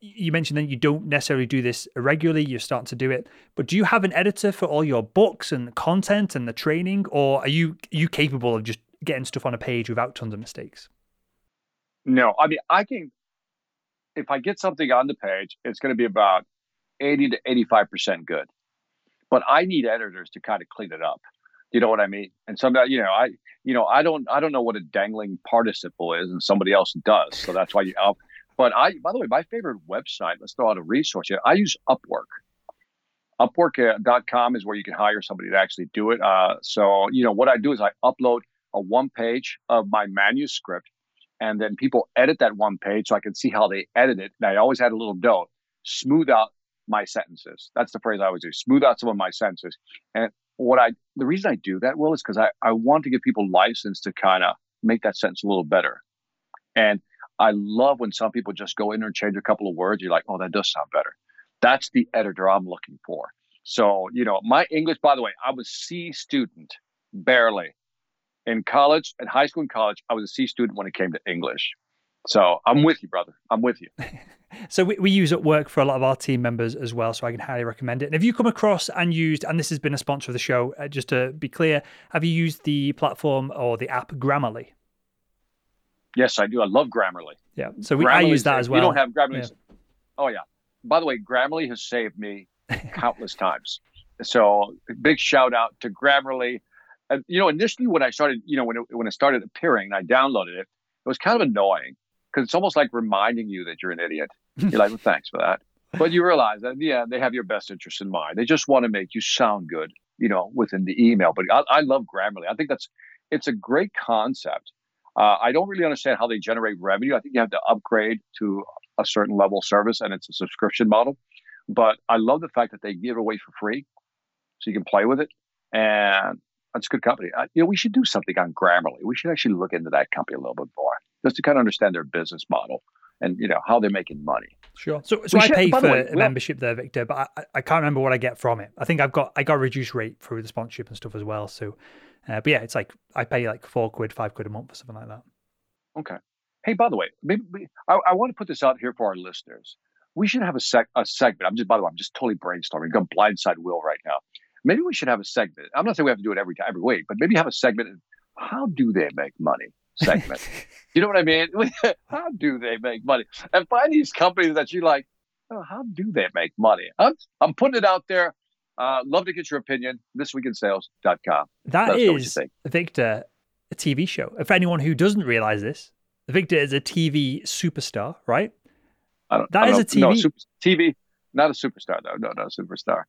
you mentioned that you don't necessarily do this regularly, you're starting to do it, but do you have an editor for all your books and content and the training, or are you are you capable of just getting stuff on a page without tons of mistakes? No, I mean I can if I get something on the page, it's going to be about 80 to 85% good. But I need editors to kind of clean it up. You know what I mean? And sometimes, you know, I, you know, I don't, I don't know what a dangling participle is, and somebody else does. So that's why you. I'll, but I, by the way, my favorite website. Let's throw out a resource here. I use Upwork. Upwork.com is where you can hire somebody to actually do it. Uh, so you know what I do is I upload a one page of my manuscript, and then people edit that one page so I can see how they edit it. And I always had a little note: smooth out my sentences. That's the phrase I always do: smooth out some of my sentences. And what I the reason I do that, Will, is because I, I want to give people license to kind of make that sentence a little better. And I love when some people just go in and change a couple of words. You're like, oh, that does sound better. That's the editor I'm looking for. So, you know, my English, by the way, I was C student, barely. In college, in high school and college, I was a C student when it came to English. So I'm with you, brother. I'm with you. so we, we use it at work for a lot of our team members as well. So I can highly recommend it. And have you come across and used, and this has been a sponsor of the show, uh, just to be clear, have you used the platform or the app Grammarly? Yes, I do. I love Grammarly. Yeah. So we, I use that as well. You don't have Grammarly. Yeah. Oh, yeah. By the way, Grammarly has saved me countless times. So big shout out to Grammarly. And, you know, initially when I started, you know, when it, when it started appearing and I downloaded it, it was kind of annoying because it's almost like reminding you that you're an idiot. You're like, well, thanks for that. But you realize that, yeah, they have your best interest in mind. They just want to make you sound good, you know, within the email. But I, I love Grammarly. I think that's, it's a great concept. Uh, I don't really understand how they generate revenue. I think you have to upgrade to a certain level of service and it's a subscription model. But I love the fact that they give it away for free so you can play with it. And that's a good company. Uh, you know, we should do something on Grammarly. We should actually look into that company a little bit more just to kind of understand their business model and you know how they're making money. Sure. So, so I pay for way, a membership there, Victor, but I, I can't remember what I get from it. I think I've got I got a reduced rate through the sponsorship and stuff as well. So, uh, but yeah, it's like I pay like four quid, five quid a month or something like that. Okay. Hey, by the way, maybe I, I want to put this out here for our listeners. We should have a sec a segment. I'm just by the way, I'm just totally brainstorming. I'm going blindside Will right now. Maybe we should have a segment. I'm not saying we have to do it every time, every week, but maybe have a segment. How do they make money? Segment. you know what I mean? how do they make money? And find these companies that you like. Oh, how do they make money? I'm, I'm putting it out there. Uh, love to get your opinion. Thisweekinsales.com. That is, Victor, a TV show. If anyone who doesn't realize this, Victor is a TV superstar, right? I don't, that is a TV. No, super, TV, not a superstar though. No, not a superstar.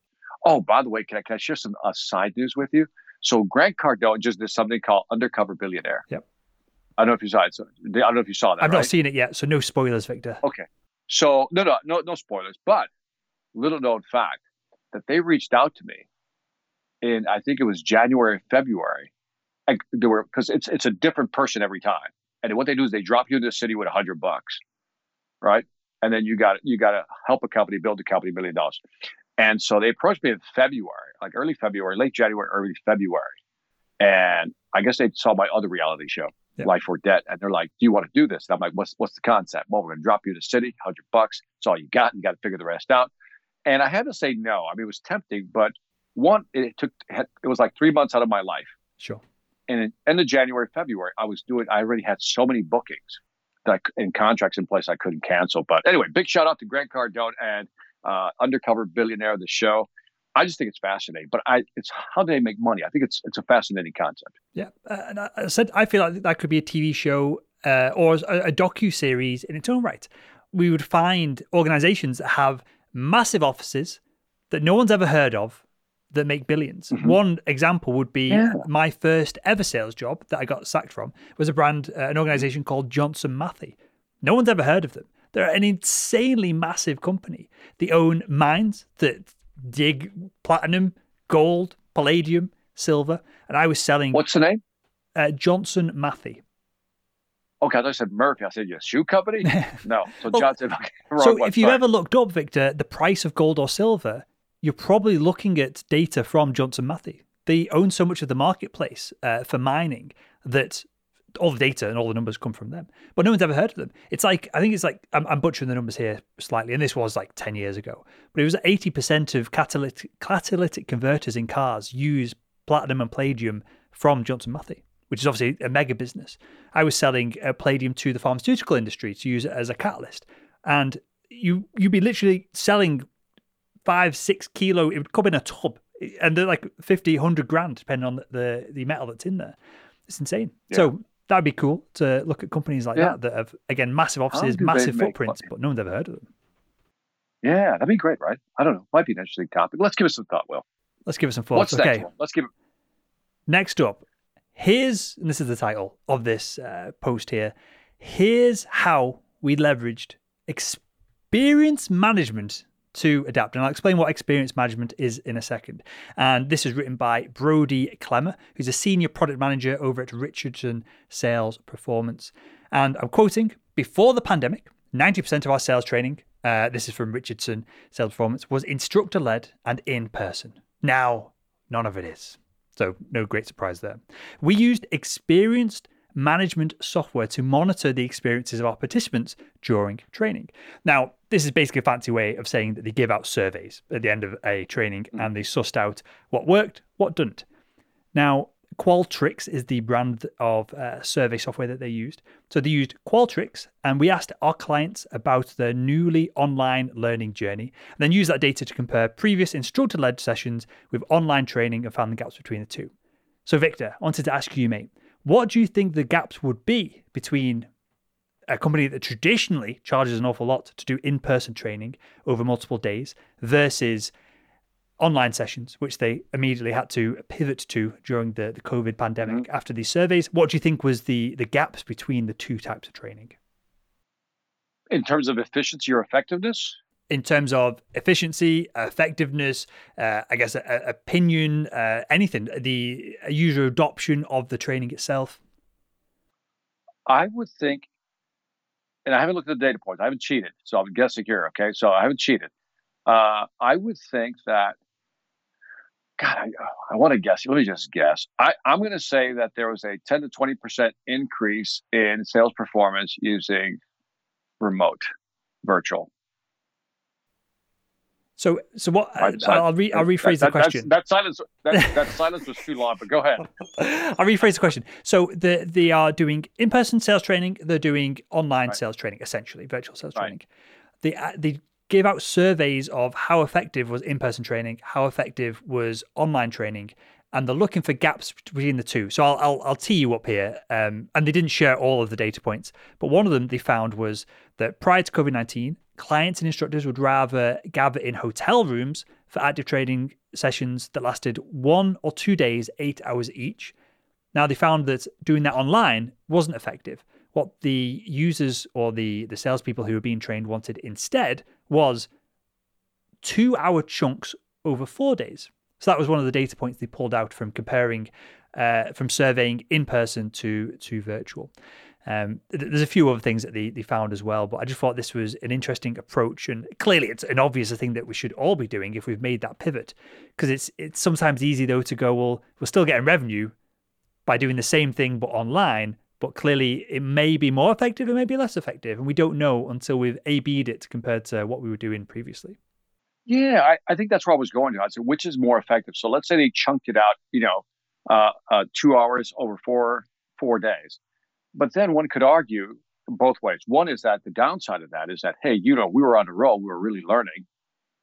Oh, by the way, can I, can I share some uh, side news with you? So Grant Cardone just did something called Undercover Billionaire. Yep. I don't know if you saw it. So, I don't know if you saw that. I've right? not seen it yet, so no spoilers, Victor. Okay. So no, no, no, no spoilers. But little known fact that they reached out to me in I think it was January, February. I, they were because it's it's a different person every time, and what they do is they drop you into the city with a hundred bucks, right? And then you got you got to help a company build a company million dollars. And so they approached me in February, like early February, late January, early February. And I guess they saw my other reality show, yeah. Life or Debt. And they're like, Do you want to do this? And I'm like, What's what's the concept? Well, we're gonna drop you to the city, hundred bucks. It's all you got. and You got to figure the rest out. And I had to say no. I mean, it was tempting, but one, it took it was like three months out of my life. Sure. And in end of January, February, I was doing. I already had so many bookings that in contracts in place I couldn't cancel. But anyway, big shout out to Grant Cardone and uh, undercover billionaire the show. I just think it's fascinating, but I it's how do they make money? I think it's it's a fascinating concept. Yeah, uh, and I, said I feel like that could be a TV show uh, or a, a docu series in its own right. We would find organizations that have massive offices that no one's ever heard of that make 1000000000s mm-hmm. One example would be yeah. my first ever sales job that I got sacked from was a brand, uh, an organization called Johnson Matthey. No one's ever heard of them. They're an insanely massive company. They own mines that dig platinum, gold, palladium, silver, and I was selling. What's the name? Uh, Johnson Matthey. Okay, I said Murphy. I said, "Your shoe company?" No. So well, Johnson. Okay, so if you've ever looked up, Victor, the price of gold or silver, you're probably looking at data from Johnson Matthey. They own so much of the marketplace uh, for mining that all the data and all the numbers come from them, but no one's ever heard of them. It's like I think it's like I'm, I'm butchering the numbers here slightly, and this was like ten years ago, but it was 80 percent of catalytic catalytic converters in cars use platinum and palladium from Johnson Matthey, which is obviously a mega business. I was selling uh, palladium to the pharmaceutical industry to use it as a catalyst, and you you'd be literally selling five six kilo. It would come in a tub, and they're like 50, 100 grand depending on the the, the metal that's in there. It's insane. Yeah. So that'd be cool to look at companies like yeah. that that have again massive offices, massive footprints, but no one's ever heard of them. Yeah, that'd be great, right? I don't know. Might be an interesting topic. Let's give it some thought, Will. Let's give it some thought. What's okay. Next Let's give it. Next up, here's and this is the title of this uh, post here. Here's how we leveraged experience management to adapt. And I'll explain what experience management is in a second. And this is written by Brody Clemmer, who's a senior product manager over at Richardson Sales Performance. And I'm quoting Before the pandemic, 90% of our sales training uh, this is from Richardson Sales Performance, was instructor led and in person. Now, none of it is. So, no great surprise there. We used experienced management software to monitor the experiences of our participants during training. Now, this is basically a fancy way of saying that they give out surveys at the end of a training mm. and they sussed out what worked, what didn't. Now, Qualtrics is the brand of uh, survey software that they used. So they used Qualtrics, and we asked our clients about their newly online learning journey, and then used that data to compare previous instructor led sessions with online training and found the gaps between the two. So, Victor, I wanted to ask you, mate, what do you think the gaps would be between a company that traditionally charges an awful lot to do in person training over multiple days versus online sessions, which they immediately had to pivot to during the, the COVID pandemic mm-hmm. after these surveys? What do you think was the, the gaps between the two types of training? In terms of efficiency or effectiveness? in terms of efficiency, effectiveness, uh, I guess, opinion, uh, anything, the user adoption of the training itself? I would think, and I haven't looked at the data points, I haven't cheated, so I'm guessing here, okay? So I haven't cheated. Uh, I would think that, God, I, I want to guess. Let me just guess. I, I'm going to say that there was a 10 to 20% increase in sales performance using remote virtual so, so what? Right, I'll, re, I'll rephrase that, the question. That, silence, that, that silence was too long. But go ahead. I'll rephrase the question. So, the, they are doing in-person sales training. They're doing online right. sales training, essentially virtual sales right. training. They uh, they give out surveys of how effective was in-person training, how effective was online training, and they're looking for gaps between the two. So I'll I'll, I'll tee you up here. Um, and they didn't share all of the data points, but one of them they found was that prior to COVID nineteen, clients and instructors would rather gather in hotel rooms for active trading sessions that lasted one or two days, eight hours each. Now, they found that doing that online wasn't effective. What the users or the, the salespeople who were being trained wanted instead was two hour chunks over four days. So that was one of the data points they pulled out from comparing, uh, from surveying in person to, to virtual. Um, there's a few other things that they, they found as well, but I just thought this was an interesting approach, and clearly it's an obvious thing that we should all be doing if we've made that pivot, because it's it's sometimes easy though to go, well, we're still getting revenue by doing the same thing but online, but clearly it may be more effective, it may be less effective, and we don't know until we've A/B'd it compared to what we were doing previously. Yeah, I, I think that's where I was going to. I said, which is more effective? So let's say they chunked it out, you know, uh, uh, two hours over four four days but then one could argue both ways. One is that the downside of that is that, hey, you know, we were on a roll, we were really learning,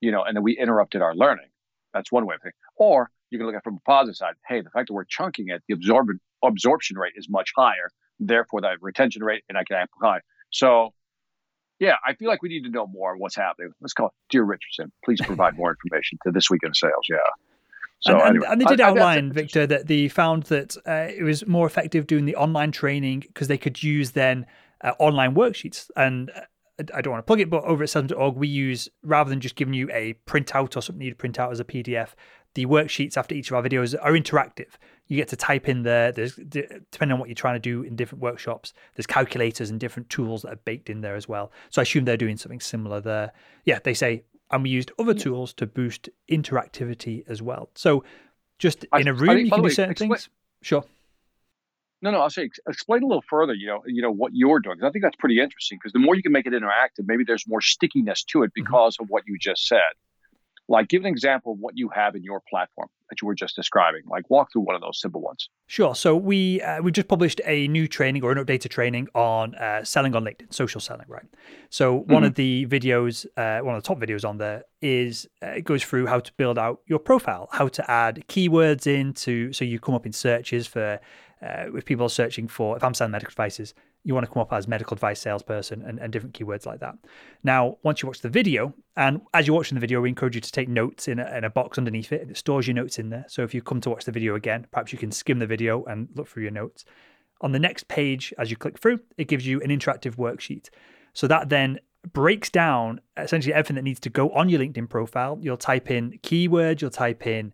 you know, and then we interrupted our learning. That's one way of thinking. Or you can look at from a positive side. Hey, the fact that we're chunking it, the absorb- absorption rate is much higher. Therefore, that retention rate, and I can amplify. So, yeah, I feel like we need to know more what's happening. Let's call it, Dear Richardson, please provide more information to this week in sales. Yeah. So and, anyway, and, they did I, outline, I, Victor, that they found that uh, it was more effective doing the online training because they could use then uh, online worksheets. And uh, I don't want to plug it, but over at Salesman.org, we use rather than just giving you a printout or something you'd print out as a PDF, the worksheets after each of our videos are interactive. You get to type in there. There's depending on what you're trying to do in different workshops. There's calculators and different tools that are baked in there as well. So I assume they're doing something similar there. Yeah, they say and we used other tools to boost interactivity as well. So, just in a room, I, you can do certain explain, things. Sure. No, no. I'll say explain a little further. You know, you know what you're doing. I think that's pretty interesting because the more you can make it interactive, maybe there's more stickiness to it mm-hmm. because mm-hmm. of what you just said. Like, give an example of what you have in your platform that you were just describing. Like, walk through one of those simple ones. Sure. So we uh, we just published a new training or an updated training on uh, selling on LinkedIn, social selling, right? So one mm-hmm. of the videos, uh, one of the top videos on there is uh, it goes through how to build out your profile, how to add keywords into so you come up in searches for uh, if people are searching for if I'm selling medical devices, you want to come up as medical advice salesperson and, and different keywords like that. Now, once you watch the video, and as you're watching the video, we encourage you to take notes in a, in a box underneath it. It stores your notes in there. So if you come to watch the video again, perhaps you can skim the video and look through your notes. On the next page, as you click through, it gives you an interactive worksheet. So that then breaks down essentially everything that needs to go on your LinkedIn profile. You'll type in keywords, you'll type in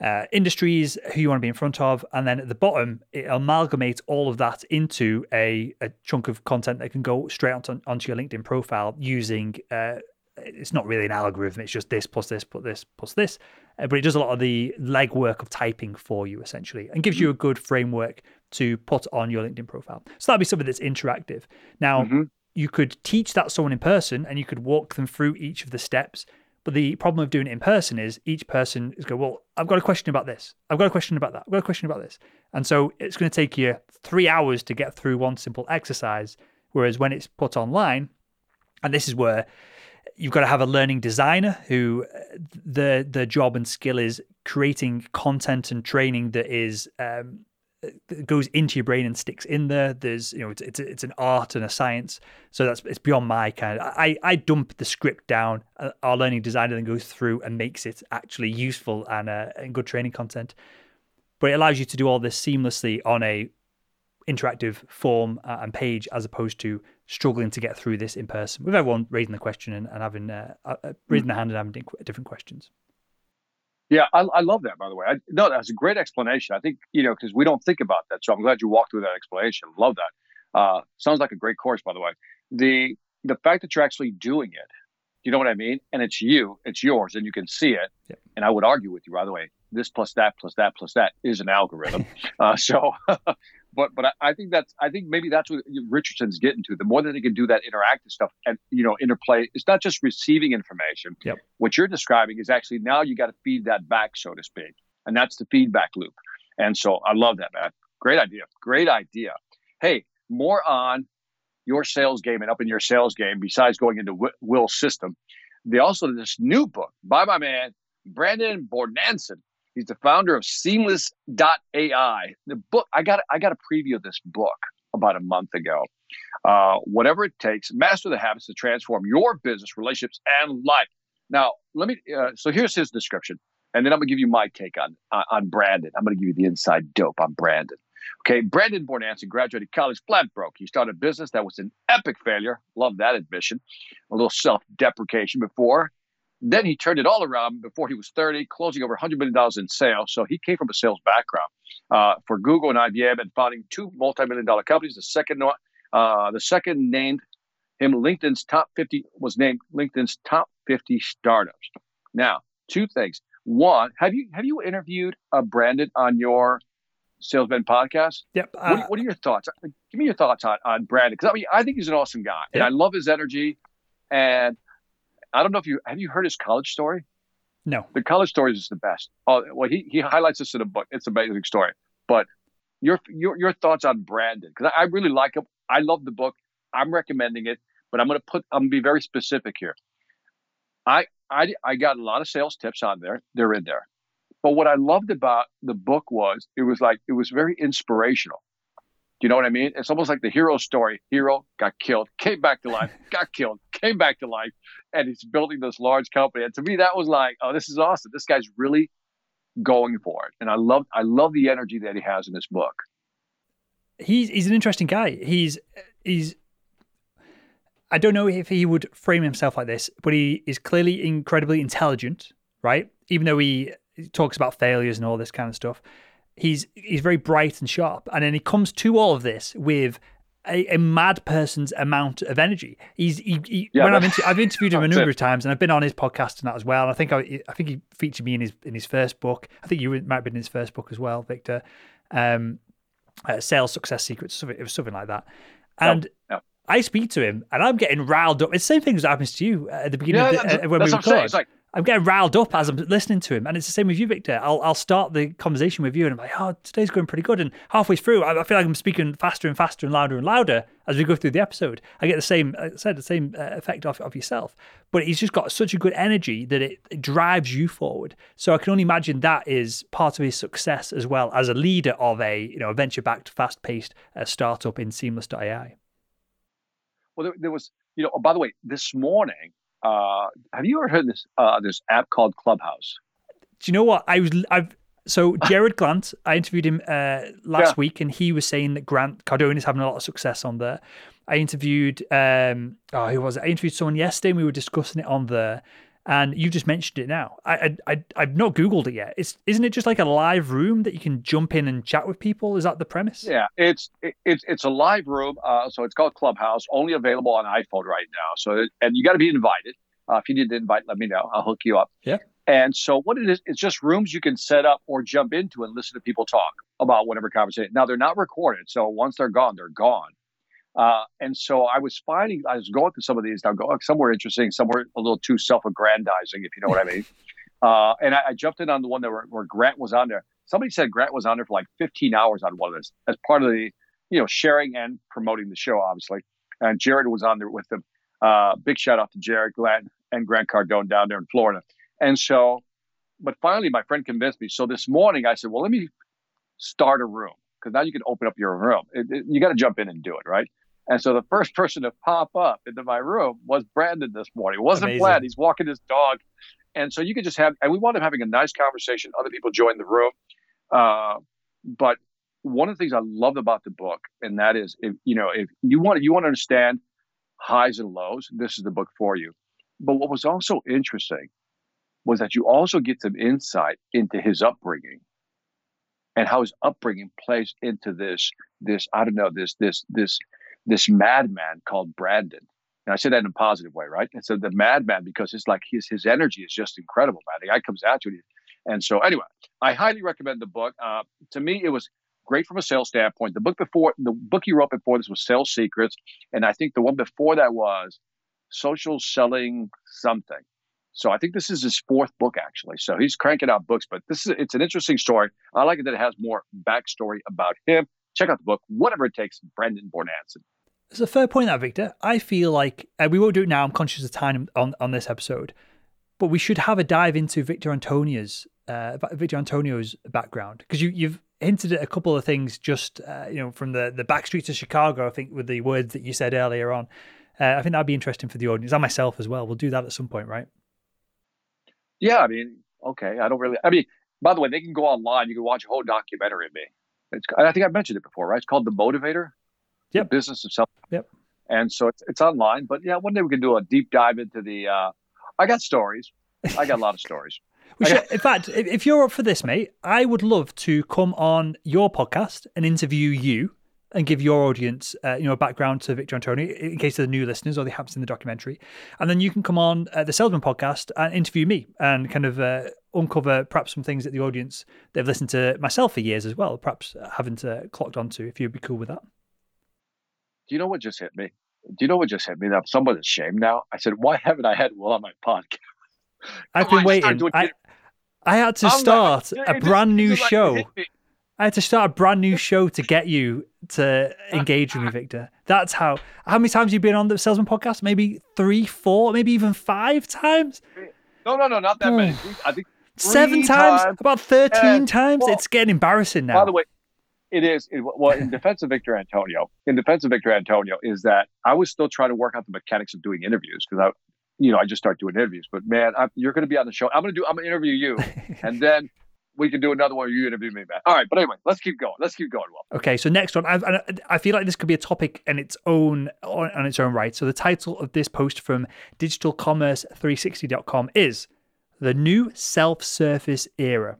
uh, industries, who you want to be in front of, and then at the bottom it amalgamates all of that into a, a chunk of content that can go straight onto, onto your LinkedIn profile using. Uh, it's not really an algorithm; it's just this plus this plus this plus this, uh, but it does a lot of the legwork of typing for you essentially, and gives you a good framework to put on your LinkedIn profile. So that'd be something that's interactive. Now. Mm-hmm. You could teach that someone in person and you could walk them through each of the steps but the problem of doing it in person is each person is go, well, I've got a question about this. I've got a question about that. I've got a question about this. And so it's going to take you three hours to get through one simple exercise. Whereas when it's put online, and this is where you've got to have a learning designer who the the job and skill is creating content and training that is um, goes into your brain and sticks in there. There's, you know, it's it's, it's an art and a science. So that's it's beyond my kind. Of, I I dump the script down. Uh, our learning designer then goes through and makes it actually useful and uh, and good training content. But it allows you to do all this seamlessly on a interactive form uh, and page, as opposed to struggling to get through this in person with everyone raising the question and, and having uh, uh, uh raising the hand and having different questions. Yeah, I, I love that. By the way, I, no, that's a great explanation. I think you know because we don't think about that, so I'm glad you walked through that explanation. Love that. Uh, sounds like a great course, by the way. The the fact that you're actually doing it, you know what I mean, and it's you, it's yours, and you can see it. Yeah. And I would argue with you, by the way, this plus that plus that plus that is an algorithm. uh, so, but but I, I, think that's I think maybe that's what Richardson's getting to. The more that they can do that interactive stuff and you know interplay, it's not just receiving information. Yep. What you're describing is actually now you got to feed that back, so to speak, and that's the feedback loop. And so I love that, man. Great idea. Great idea. Hey, more on your sales game and up in your sales game. Besides going into Will's system, they also this new book by my man Brandon Bornancin He's the founder of Seamless.ai. The book I got I got a preview of this book about a month ago. Uh, whatever it takes, master the habits to transform your business, relationships, and life. Now, let me. Uh, so here's his description, and then I'm gonna give you my take on uh, on Brandon. I'm gonna give you the inside dope on Brandon. Okay, Brandon Bornancin graduated college flat broke. He started a business that was an epic failure. Love that admission. A little self deprecation before then he turned it all around before he was 30, closing over $100 million in sales. So he came from a sales background uh, for Google and IBM and founding two multi-million dollar companies. The second, uh, the second named him LinkedIn's top 50 was named LinkedIn's top 50 startups. Now, two things. One, have you have you interviewed uh, Brandon on your Salesman podcast? Yep. Uh, what, what, are your thoughts? Give me your thoughts on, on Brandon because I mean I think he's an awesome guy yep. and I love his energy and I don't know if you have you heard his college story. No, the college story is the best. Oh, well, he he highlights this in a book. It's an amazing story. But your your your thoughts on Brandon because I, I really like him. I love the book. I'm recommending it, but I'm going to put I'm going to be very specific here. I I I got a lot of sales tips on there. They're in there. But what I loved about the book was it was like it was very inspirational. Do you know what I mean? It's almost like the hero story. Hero got killed, came back to life, got killed, came back to life, and he's building this large company. And to me, that was like, oh, this is awesome. This guy's really going for it. And I love I love the energy that he has in this book. He's he's an interesting guy. He's he's I don't know if he would frame himself like this, but he is clearly incredibly intelligent, right? Even though he talks about failures and all this kind of stuff he's he's very bright and sharp, and then he comes to all of this with a, a mad person's amount of energy. He's he, he yeah, when I've, inter- I've interviewed him a number it. of times, and I've been on his podcast and that as well. And I think I, I think he featured me in his in his first book. I think you might have been in his first book as well, Victor. Um, uh, sales success secrets. Something, it was something like that. And. I speak to him, and I'm getting riled up. It's the same thing as happens to you at the beginning yeah, of the, uh, when we record. It's like I'm getting riled up as I'm listening to him. And it's the same with you, Victor. I'll, I'll start the conversation with you and I'm like, oh, today's going pretty good. And halfway through, I, I feel like I'm speaking faster and faster and louder and louder as we go through the episode. I get the same, I said, the same uh, effect of, of yourself. But he's just got such a good energy that it, it drives you forward. So I can only imagine that is part of his success as well as a leader of a, you know, venture-backed, fast-paced uh, startup in Seamless.ai. Well, there, there was, you know, oh, by the way, this morning, uh, have you ever heard this uh, this app called Clubhouse? Do you know what I was? I've so Jarrod Glandt. I interviewed him uh, last yeah. week, and he was saying that Grant Cardone is having a lot of success on there. I interviewed um, oh, who was it? I interviewed someone yesterday, and we were discussing it on there. And you just mentioned it now. I, I, I have not googled it yet. It's isn't it just like a live room that you can jump in and chat with people? Is that the premise? Yeah, it's it, it's it's a live room. Uh, so it's called Clubhouse, only available on iPhone right now. So and you got to be invited. Uh, if you need to invite, let me know. I'll hook you up. Yeah. And so what it is, it's just rooms you can set up or jump into and listen to people talk about whatever conversation. Now they're not recorded, so once they're gone, they're gone. Uh, and so I was finding, I was going through some of these. Now, go somewhere interesting, somewhere a little too self-aggrandizing, if you know what I mean. Uh, and I, I, jumped in on the one that where, where, Grant was on there. Somebody said Grant was on there for like 15 hours on one of this as part of the, you know, sharing and promoting the show, obviously. And Jared was on there with them. Uh, big shout out to Jared, Glandt, and Grant Cardone down there in Florida. And so, but finally, my friend convinced me. So this morning, I said, well, let me start a room because now you can open up your room. It, it, you got to jump in and do it, right? And so the first person to pop up into my room was Brandon this morning. It wasn't Amazing. Vlad. He's walking his dog. And so you could just have, and we wound up having a nice conversation. Other people joined the room. Uh, but one of the things I loved about the book, and that is, if, you know, if you want, you want to understand highs and lows, this is the book for you. But what was also interesting was that you also get some insight into his upbringing and how his upbringing plays into this, this, I don't know, this, this, this this madman called Brandon. And I say that in a positive way, right? And so the madman because it's like his his energy is just incredible, man. The guy comes at you, and so anyway, I highly recommend the book. Uh, to me, it was great from a sales standpoint. The book before the book you wrote before this was Sales Secrets, and I think the one before that was Social Selling Something. So I think this is his fourth book actually. So he's cranking out books, but this is it's an interesting story. I like it that it has more backstory about him. Check out the book, whatever it takes, Brandon Bornancin. It's a fair point, that Victor. I feel like uh, we won't do it now. I'm conscious of time on, on this episode, but we should have a dive into Victor Antonio's uh, Victor Antonio's background because you, you've hinted at a couple of things just uh, you know from the the back streets of Chicago. I think with the words that you said earlier on, uh, I think that'd be interesting for the audience and myself as well. We'll do that at some point, right? Yeah, I mean, okay. I don't really. I mean, by the way, they can go online. You can watch a whole documentary of me. It's, I think I've mentioned it before, right? It's called The Motivator. Yep. The business of selling. Yep. And so it's, it's online. But yeah, one day we can do a deep dive into the. Uh, I got stories. I got a lot of stories. We should, in fact, if you're up for this, mate, I would love to come on your podcast and interview you and give your audience, uh, you know, a background to Victor Antonio in case they're new listeners or they haven't seen the documentary, and then you can come on uh, the Salesman podcast and interview me and kind of uh, uncover perhaps some things that the audience they've listened to myself for years as well, perhaps haven't uh, clocked onto. If you'd be cool with that. Do you know what just hit me? Do you know what just hit me? That I'm somewhat ashamed now. I said, why haven't I had Will on my podcast? I've been waiting. I, I had to start a brand new show. I had to start a brand new show to get you to engage with me, Victor. That's how. How many times you've you been on the Salesman podcast? Maybe three, four, maybe even five times. No, no, no, not that many. I think seven times, times, about thirteen times. It's getting embarrassing now. By the way, it is. It, well, in defense of Victor Antonio, in defense of Victor Antonio, is that I was still trying to work out the mechanics of doing interviews because I, you know, I just started doing interviews. But man, I, you're going to be on the show. I'm going to do. I'm going to interview you, and then we can do another one. You interview me, man. All right, but anyway, let's keep going. Let's keep going. Well, okay. So next one, I, I feel like this could be a topic in its own on, on its own right. So the title of this post from digitalcommerce360.com is the new self-service era,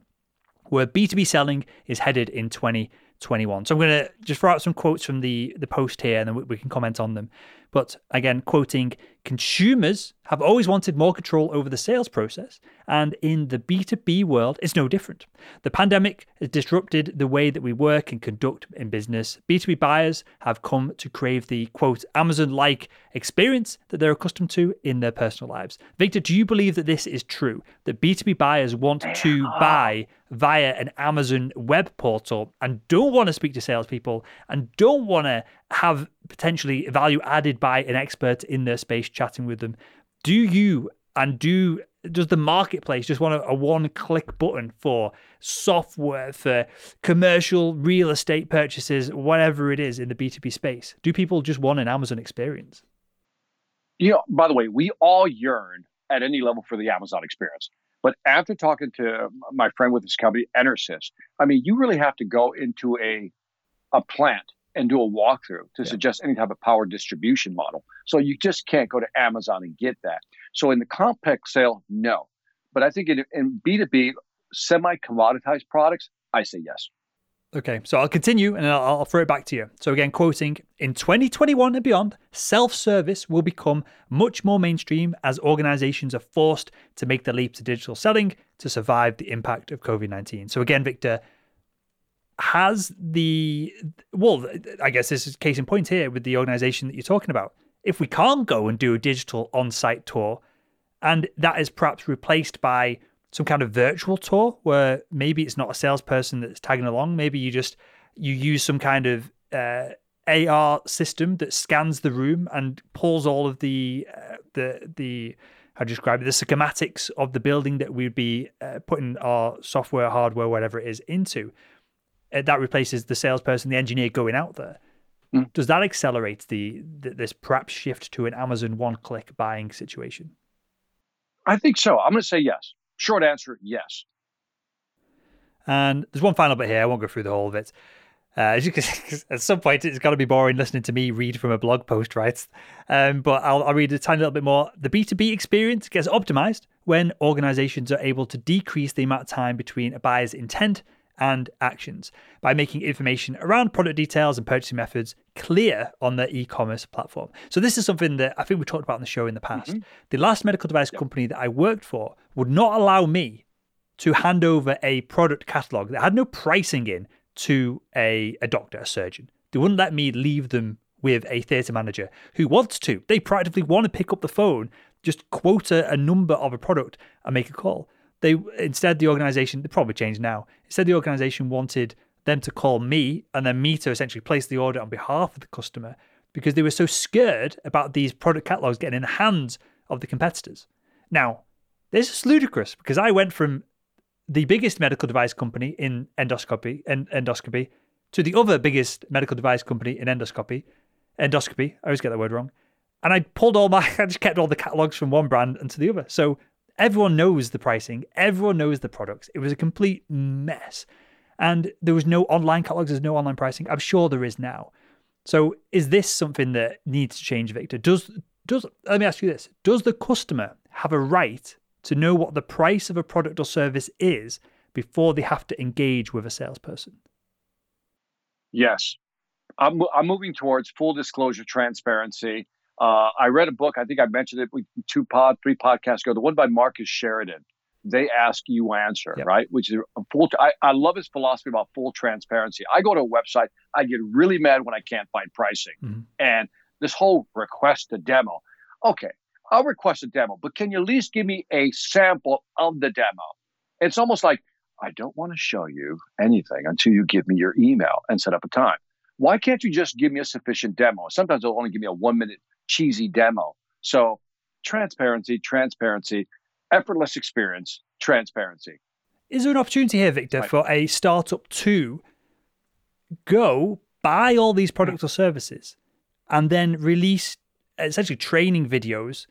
where B2B selling is headed in 20. 21. So I'm going to just throw out some quotes from the, the post here and then we, we can comment on them. But again, quoting consumers have always wanted more control over the sales process, and in the B2B world, it's no different. The pandemic has disrupted the way that we work and conduct in business. B2B buyers have come to crave the quote Amazon like experience that they're accustomed to in their personal lives. Victor, do you believe that this is true? That B2B buyers want to buy via an Amazon web portal and don't want to speak to salespeople and don't want to have potentially value added by an expert in their space chatting with them. Do you and do does the marketplace just want a, a one click button for software for commercial real estate purchases, whatever it is in the B2B space? Do people just want an Amazon experience? You know, by the way, we all yearn at any level for the Amazon experience. But after talking to my friend with this company, Enersys, I mean, you really have to go into a a plant and do a walkthrough to yeah. suggest any type of power distribution model. So you just can't go to Amazon and get that. So in the compact sale, no. But I think in, in B2B, semi commoditized products, I say yes. Okay, so I'll continue and I'll, I'll, throw it back to you. So, again, quoting In 2021 and beyond, self service will become much more mainstream as organizations are forced to make the leap to digital selling to survive the impact of COVID 19. So, again, Victor, has the, well, I guess this is case in point here with the organization that you're talking about. If we can't go and do a digital on site tour, and that is perhaps replaced by some kind of virtual tour where maybe it's not a salesperson that's tagging along. Maybe you just you use some kind of uh, AR system that scans the room and pulls all of the uh, the the how do you describe it the schematics of the building that we'd be uh, putting our software, hardware, whatever it is into. Uh, that replaces the salesperson, the engineer going out there. Mm. Does that accelerate the, the this perhaps shift to an Amazon one-click buying situation? I think so. I'm going to say yes. Short answer, yes. And there's one final bit here. I won't go through the whole of it. Uh, at some point, it's got to be boring listening to me read from a blog post, right? Um, but I'll, I'll read a tiny little bit more. The B2B experience gets optimized when organizations are able to decrease the amount of time between a buyer's intent and actions by making information around product details and purchasing methods clear on their e-commerce platform. So this is something that I think we talked about on the show in the past. Mm-hmm. The last medical device yep. company that I worked for would not allow me to hand over a product catalog that had no pricing in to a, a doctor, a surgeon. They wouldn't let me leave them with a theatre manager who wants to. They practically want to pick up the phone, just quote a, a number of a product and make a call. They instead the organization they probably changed now. Instead the organization wanted them to call me and then me to essentially place the order on behalf of the customer because they were so scared about these product catalogs getting in the hands of the competitors. Now, this is ludicrous because I went from the biggest medical device company in endoscopy and endoscopy to the other biggest medical device company in endoscopy. Endoscopy, I always get that word wrong. And I pulled all my, I just kept all the catalogs from one brand into the other. So Everyone knows the pricing, everyone knows the products. It was a complete mess. And there was no online catalogs, there's no online pricing. I'm sure there is now. So is this something that needs to change, Victor? Does does let me ask you this. Does the customer have a right to know what the price of a product or service is before they have to engage with a salesperson? Yes. I'm, I'm moving towards full disclosure transparency uh, I read a book. I think I mentioned it two pod, three podcasts ago. The one by Marcus Sheridan. They ask you answer, yep. right? Which is a full. I, I love his philosophy about full transparency. I go to a website. I get really mad when I can't find pricing, mm-hmm. and this whole request a demo. Okay, I'll request a demo, but can you at least give me a sample of the demo? It's almost like I don't want to show you anything until you give me your email and set up a time. Why can't you just give me a sufficient demo? Sometimes they'll only give me a one minute cheesy demo. So transparency, transparency, effortless experience, transparency. Is there an opportunity here, Victor, right. for a startup to go buy all these products or services and then release essentially training videos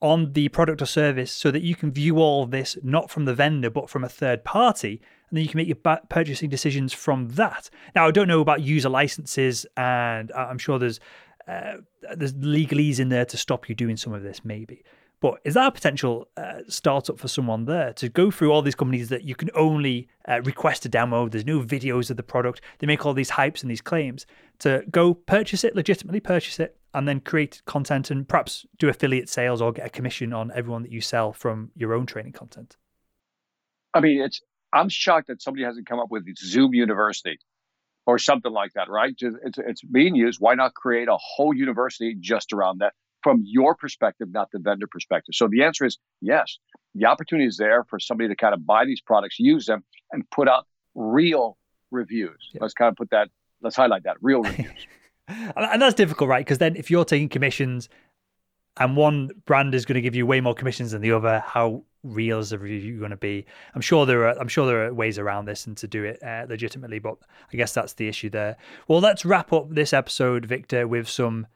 on the product or service so that you can view all of this not from the vendor but from a third party and then you can make your purchasing decisions from that. Now, I don't know about user licenses, and I'm sure there's uh, there's legalese in there to stop you doing some of this, maybe. But is that a potential uh, startup for someone there to go through all these companies that you can only uh, request a demo? There's no videos of the product. They make all these hypes and these claims to go purchase it, legitimately purchase it, and then create content and perhaps do affiliate sales or get a commission on everyone that you sell from your own training content. I mean, it's I'm shocked that somebody hasn't come up with Zoom University or something like that, right? It's, it's being used. Why not create a whole university just around that from your perspective, not the vendor perspective? So the answer is yes. The opportunity is there for somebody to kind of buy these products, use them, and put out real reviews. Yeah. Let's kind of put that, let's highlight that real reviews. and that's difficult, right? Because then if you're taking commissions and one brand is going to give you way more commissions than the other, how is the review going to be? I'm sure there are. I'm sure there are ways around this and to do it uh, legitimately, but I guess that's the issue there. Well, let's wrap up this episode, Victor, with some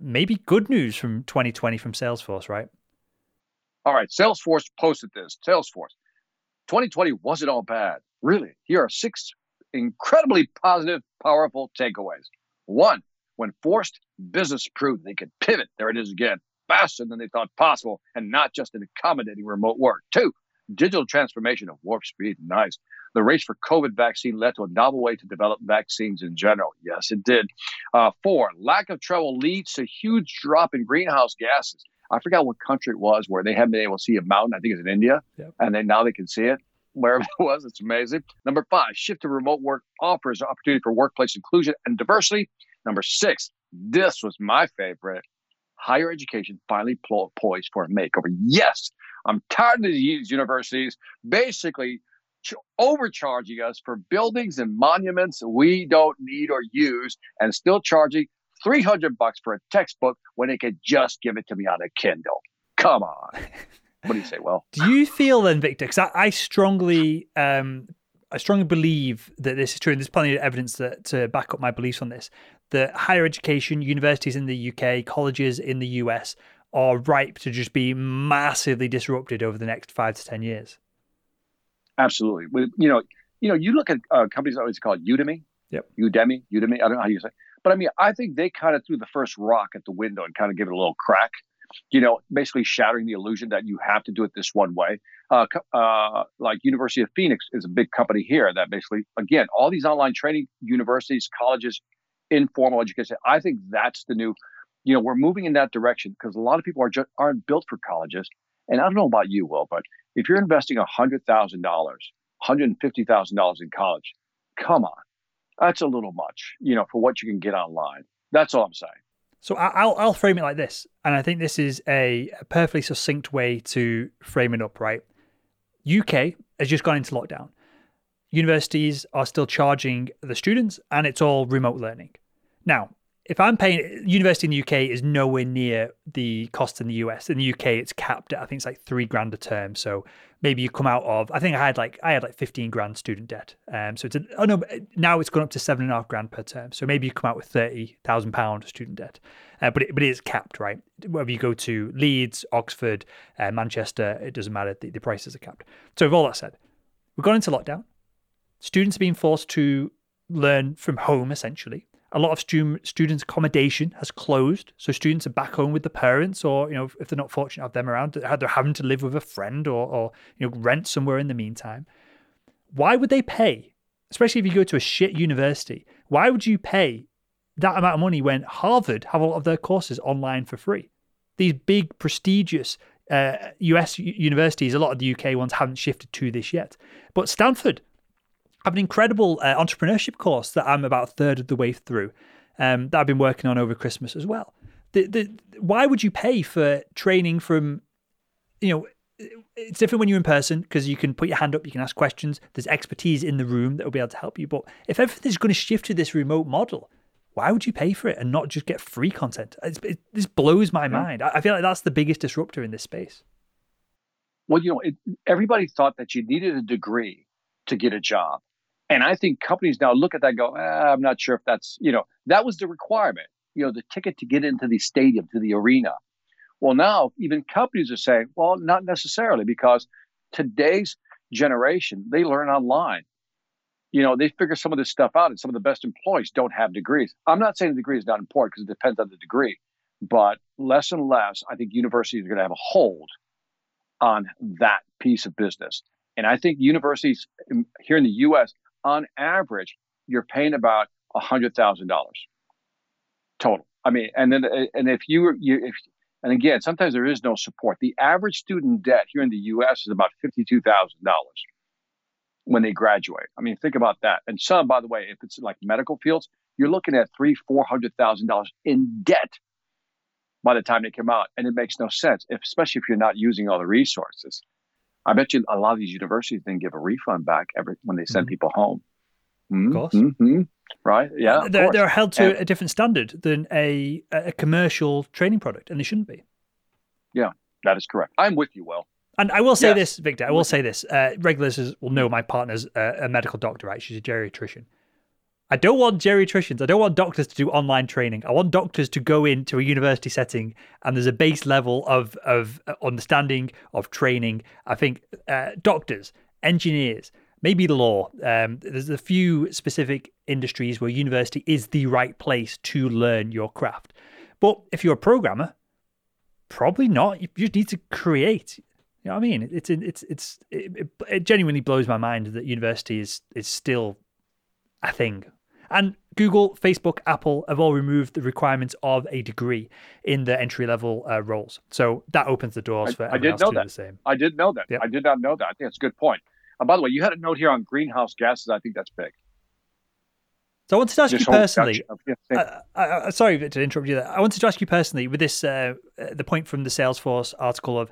maybe good news from 2020 from Salesforce, right? All right, Salesforce posted this. Salesforce, 2020 wasn't all bad, really. Here are six incredibly positive, powerful takeaways. One, when forced, business proved they could pivot. There it is again, faster than they thought possible, and not just in accommodating remote work. Two, digital transformation of warp speed. Nice. The race for COVID vaccine led to a novel way to develop vaccines in general. Yes, it did. Uh, four, lack of travel leads to huge drop in greenhouse gases. I forgot what country it was where they haven't been able to see a mountain. I think it's in India, yep. and then now they can see it wherever it was. It's amazing. Number five, shift to remote work offers opportunity for workplace inclusion and diversity. Number six, this was my favorite. Higher education finally poised for a makeover. Yes, I'm tired of these universities basically overcharging us for buildings and monuments we don't need or use and still charging 300 bucks for a textbook when they could just give it to me on a Kindle. Come on. What do you say? Well, do you feel then, Victor? Because I, I, strongly, um, I strongly believe that this is true, and there's plenty of evidence that to back up my beliefs on this. That higher education, universities in the UK, colleges in the US, are ripe to just be massively disrupted over the next five to ten years. Absolutely. You know, you know, you look at uh, companies always called Udemy. Yep. Udemy, Udemy. I don't know how you say, it. but I mean, I think they kind of threw the first rock at the window and kind of gave it a little crack. You know, basically shattering the illusion that you have to do it this one way. Uh, uh, like University of Phoenix is a big company here that basically, again, all these online training universities, colleges, informal education. I think that's the new. You know, we're moving in that direction because a lot of people are just aren't built for colleges. And I don't know about you, Will, but if you're investing $100,000, $150,000 in college, come on. That's a little much, you know, for what you can get online. That's all I'm saying. So I'll I'll frame it like this, and I think this is a perfectly succinct way to frame it up. Right, UK has just gone into lockdown. Universities are still charging the students, and it's all remote learning. Now, if I'm paying university in the UK is nowhere near the cost in the US. In the UK, it's capped at I think it's like three grand a term. So maybe you come out of I think I had like I had like fifteen grand student debt. Um, so it's a, oh no now it's gone up to seven and a half grand per term. So maybe you come out with thirty thousand pound student debt. Uh, but it, but it is capped, right? Whether you go to Leeds, Oxford, uh, Manchester, it doesn't matter. The, the prices are capped. So with all that said, we've gone into lockdown. Students are being forced to learn from home essentially a lot of stu- students' accommodation has closed, so students are back home with the parents, or you know, if they're not fortunate to have them around, they're having to live with a friend or, or you know, rent somewhere in the meantime. Why would they pay, especially if you go to a shit university? Why would you pay that amount of money when Harvard have a lot of their courses online for free? These big, prestigious uh, US universities, a lot of the UK ones haven't shifted to this yet, but Stanford have an incredible uh, entrepreneurship course that I'm about a third of the way through um, that I've been working on over Christmas as well. The, the, why would you pay for training from, you know, it's different when you're in person because you can put your hand up, you can ask questions. There's expertise in the room that will be able to help you. But if everything's going to shift to this remote model, why would you pay for it and not just get free content? It, this blows my mind. I, I feel like that's the biggest disruptor in this space. Well, you know, it, everybody thought that you needed a degree to get a job. And I think companies now look at that go, ah, I'm not sure if that's, you know, that was the requirement, you know, the ticket to get into the stadium, to the arena. Well, now even companies are saying, well, not necessarily because today's generation, they learn online. You know, they figure some of this stuff out, and some of the best employees don't have degrees. I'm not saying the degree is not important because it depends on the degree, but less and less, I think universities are going to have a hold on that piece of business. And I think universities here in the US on average, you're paying about a hundred thousand dollars total. I mean, and then and if you you if and again, sometimes there is no support. The average student debt here in the U.S. is about fifty-two thousand dollars when they graduate. I mean, think about that. And some, by the way, if it's like medical fields, you're looking at three, four hundred thousand dollars in debt by the time they come out, and it makes no sense, if, especially if you're not using all the resources. I bet you a lot of these universities then give a refund back every when they send mm-hmm. people home. Mm-hmm. Of course. Mm-hmm. Right? Yeah. They're, they're held to and, a different standard than a a commercial training product, and they shouldn't be. Yeah, that is correct. I'm with you, Will. And I will say yes. this, Victor. I will say this. Uh, regulars will know my partner's a medical doctor, right? She's a geriatrician. I don't want geriatricians. I don't want doctors to do online training. I want doctors to go into a university setting and there's a base level of of understanding of training. I think uh, doctors, engineers, maybe law. Um, there's a few specific industries where university is the right place to learn your craft. But if you're a programmer, probably not. You just need to create. You know what I mean? It's it's it's it, it genuinely blows my mind that university is is still a thing. And Google, Facebook, Apple have all removed the requirements of a degree in the entry level uh, roles. So that opens the doors for I, I did know that. the same. I did know that. Yep. I did not know that. I think that's a good point. And by the way, you had a note here on greenhouse gases. I think that's big. So I wanted to ask Just you personally. Uh, uh, uh, sorry to interrupt you. There. I wanted to ask you personally with this uh the point from the Salesforce article of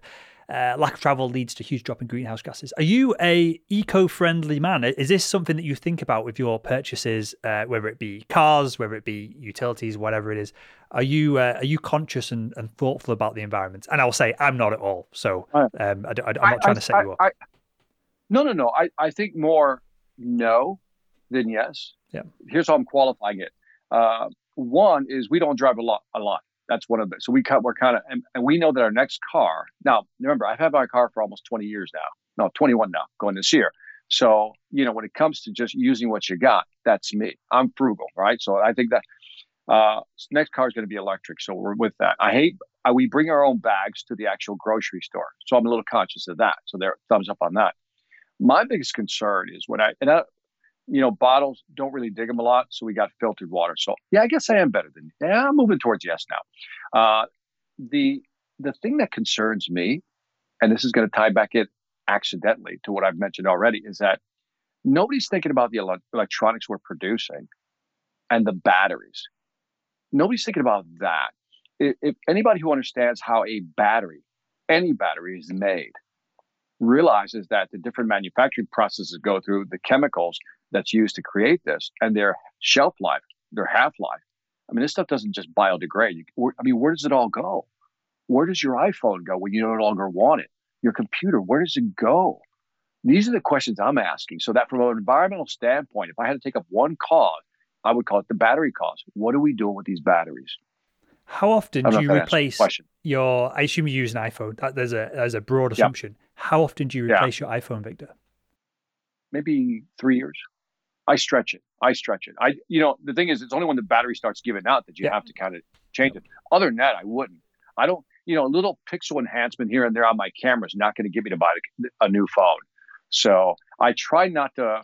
uh, lack of travel leads to huge drop in greenhouse gases. Are you a eco-friendly man? Is this something that you think about with your purchases, whether it be cars, whether it be utilities, whatever it is? Are you are you conscious and, and, thoughtful about the environment? And I'll say I'm not at all. So um, I, am not trying I, to set you up. I, no, no, no. I, I think more no than yes. Yeah. Here's how I'm qualifying it. Uh, one is we don't drive a lot. A lot. That's one of the. So we cut. We're kind of, and, and, we know that our next car. Now, remember, I've had my car for almost 20 years now. No, 21 now, going this year. So you know, when it comes to just using what you got, that's me. I'm frugal, right? So I think that uh, next car is going to be electric. So we're with that. I hate. Uh, we bring our own bags to the actual grocery store, so I'm a little conscious of that. So there, thumbs up on that. My biggest concern is when I and I, you know, bottles don't really dig them a lot, so we got filtered water. So yeah, I guess I am better than yeah. I'm moving towards yes now. Uh, the the thing that concerns me, and this is going to tie back in accidentally to what I've mentioned already, is that nobody's thinking about the ele- electronics we're producing and the batteries. Nobody's thinking about that. If, if anybody who understands how a battery, any battery, is made, realizes that the different manufacturing processes go through the chemicals that's used to create this and their shelf life, their half life. I mean, this stuff doesn't just biodegrade. I mean, where does it all go? Where does your iPhone go when you no longer want it? Your computer, where does it go? These are the questions I'm asking. So that from an environmental standpoint, if I had to take up one cause, I would call it the battery cause. What are we doing with these batteries? How often do you replace your? I assume you use an iPhone. That, there's a there's a broad assumption. How often do you replace yeah. your iPhone, Victor? Maybe three years. I stretch it. I stretch it. I, you know, the thing is, it's only when the battery starts giving out that you yeah. have to kind of change it. Other than that, I wouldn't. I don't, you know, a little pixel enhancement here and there on my camera is not going to get me to buy a, a, new phone. So I try not to,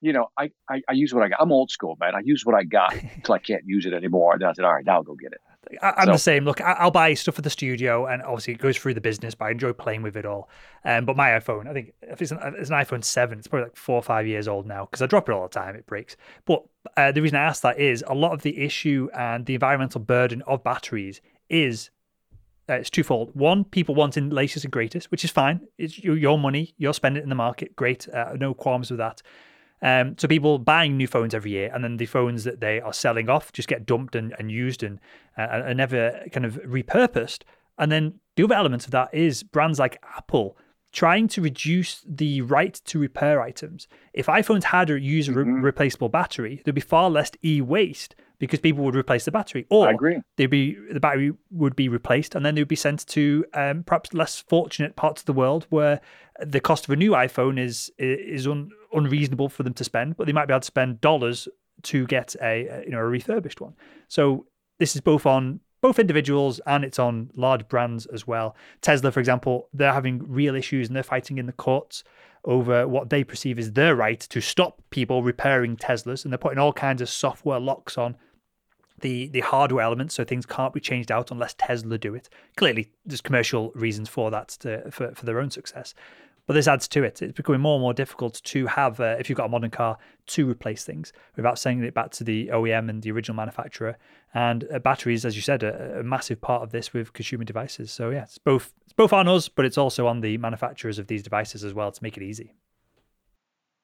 you know, I, I, I, use what I got. I'm old school, man. I use what I got until I can't use it anymore. And I said, all right, now I'll go get it. I, am so. the same. Look, I'll buy stuff for the studio, and obviously it goes through the business, but I enjoy playing with it all. Um, but my iPhone, I think if it's an, it's an iPhone 7, it's probably like four or five years old now because I drop it all the time, it breaks. But uh, the reason I ask that is a lot of the issue and the environmental burden of batteries is uh, it's twofold. One, people wanting latest and greatest, which is fine. It's your, your money, you're spending it in the market, great, uh, no qualms with that. Um, so people buying new phones every year, and then the phones that they are selling off just get dumped and, and used and uh, are never kind of repurposed. And then the other element of that is brands like Apple trying to reduce the right to repair items. If iPhones had a user mm-hmm. replaceable battery, there'd be far less e-waste because people would replace the battery, or they'd be the battery would be replaced, and then they would be sent to um, perhaps less fortunate parts of the world where the cost of a new iPhone is is un, unreasonable for them to spend, but they might be able to spend dollars to get a you know a refurbished one. So this is both on both individuals and it's on large brands as well. Tesla, for example, they're having real issues and they're fighting in the courts over what they perceive as their right to stop people repairing Teslas, and they're putting all kinds of software locks on the the hardware elements, so things can't be changed out unless Tesla do it. Clearly, there's commercial reasons for that to, for for their own success. But this adds to it. It's becoming more and more difficult to have, uh, if you've got a modern car, to replace things without sending it back to the OEM and the original manufacturer. And uh, batteries, as you said, are a massive part of this with consumer devices. So yeah, it's both it's both on us, but it's also on the manufacturers of these devices as well to make it easy.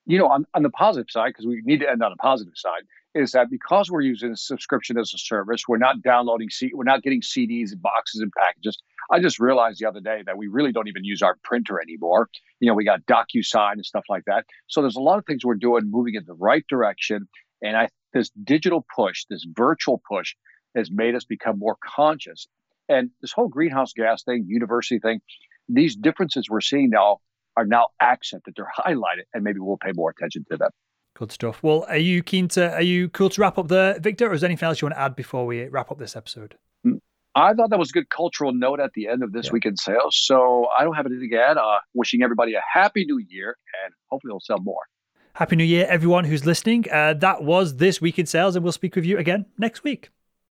You know, on, on the positive side, because we need to end on a positive side, is that because we're using subscription as a service, we're not downloading C, we're not getting CDs and boxes and packages. I just realized the other day that we really don't even use our printer anymore. You know, we got DocuSign and stuff like that. So there's a lot of things we're doing moving in the right direction. And I this digital push, this virtual push, has made us become more conscious. And this whole greenhouse gas thing, university thing, these differences we're seeing now are now accented, they're highlighted, and maybe we'll pay more attention to them. Good stuff. Well, are you keen to, are you cool to wrap up there, Victor, or is there anything else you want to add before we wrap up this episode? Mm, I thought that was a good cultural note at the end of this yeah. week in sales. So I don't have anything to add. Uh, wishing everybody a happy new year and hopefully we'll sell more. Happy New Year, everyone who's listening. Uh, that was This Week in Sales, and we'll speak with you again next week.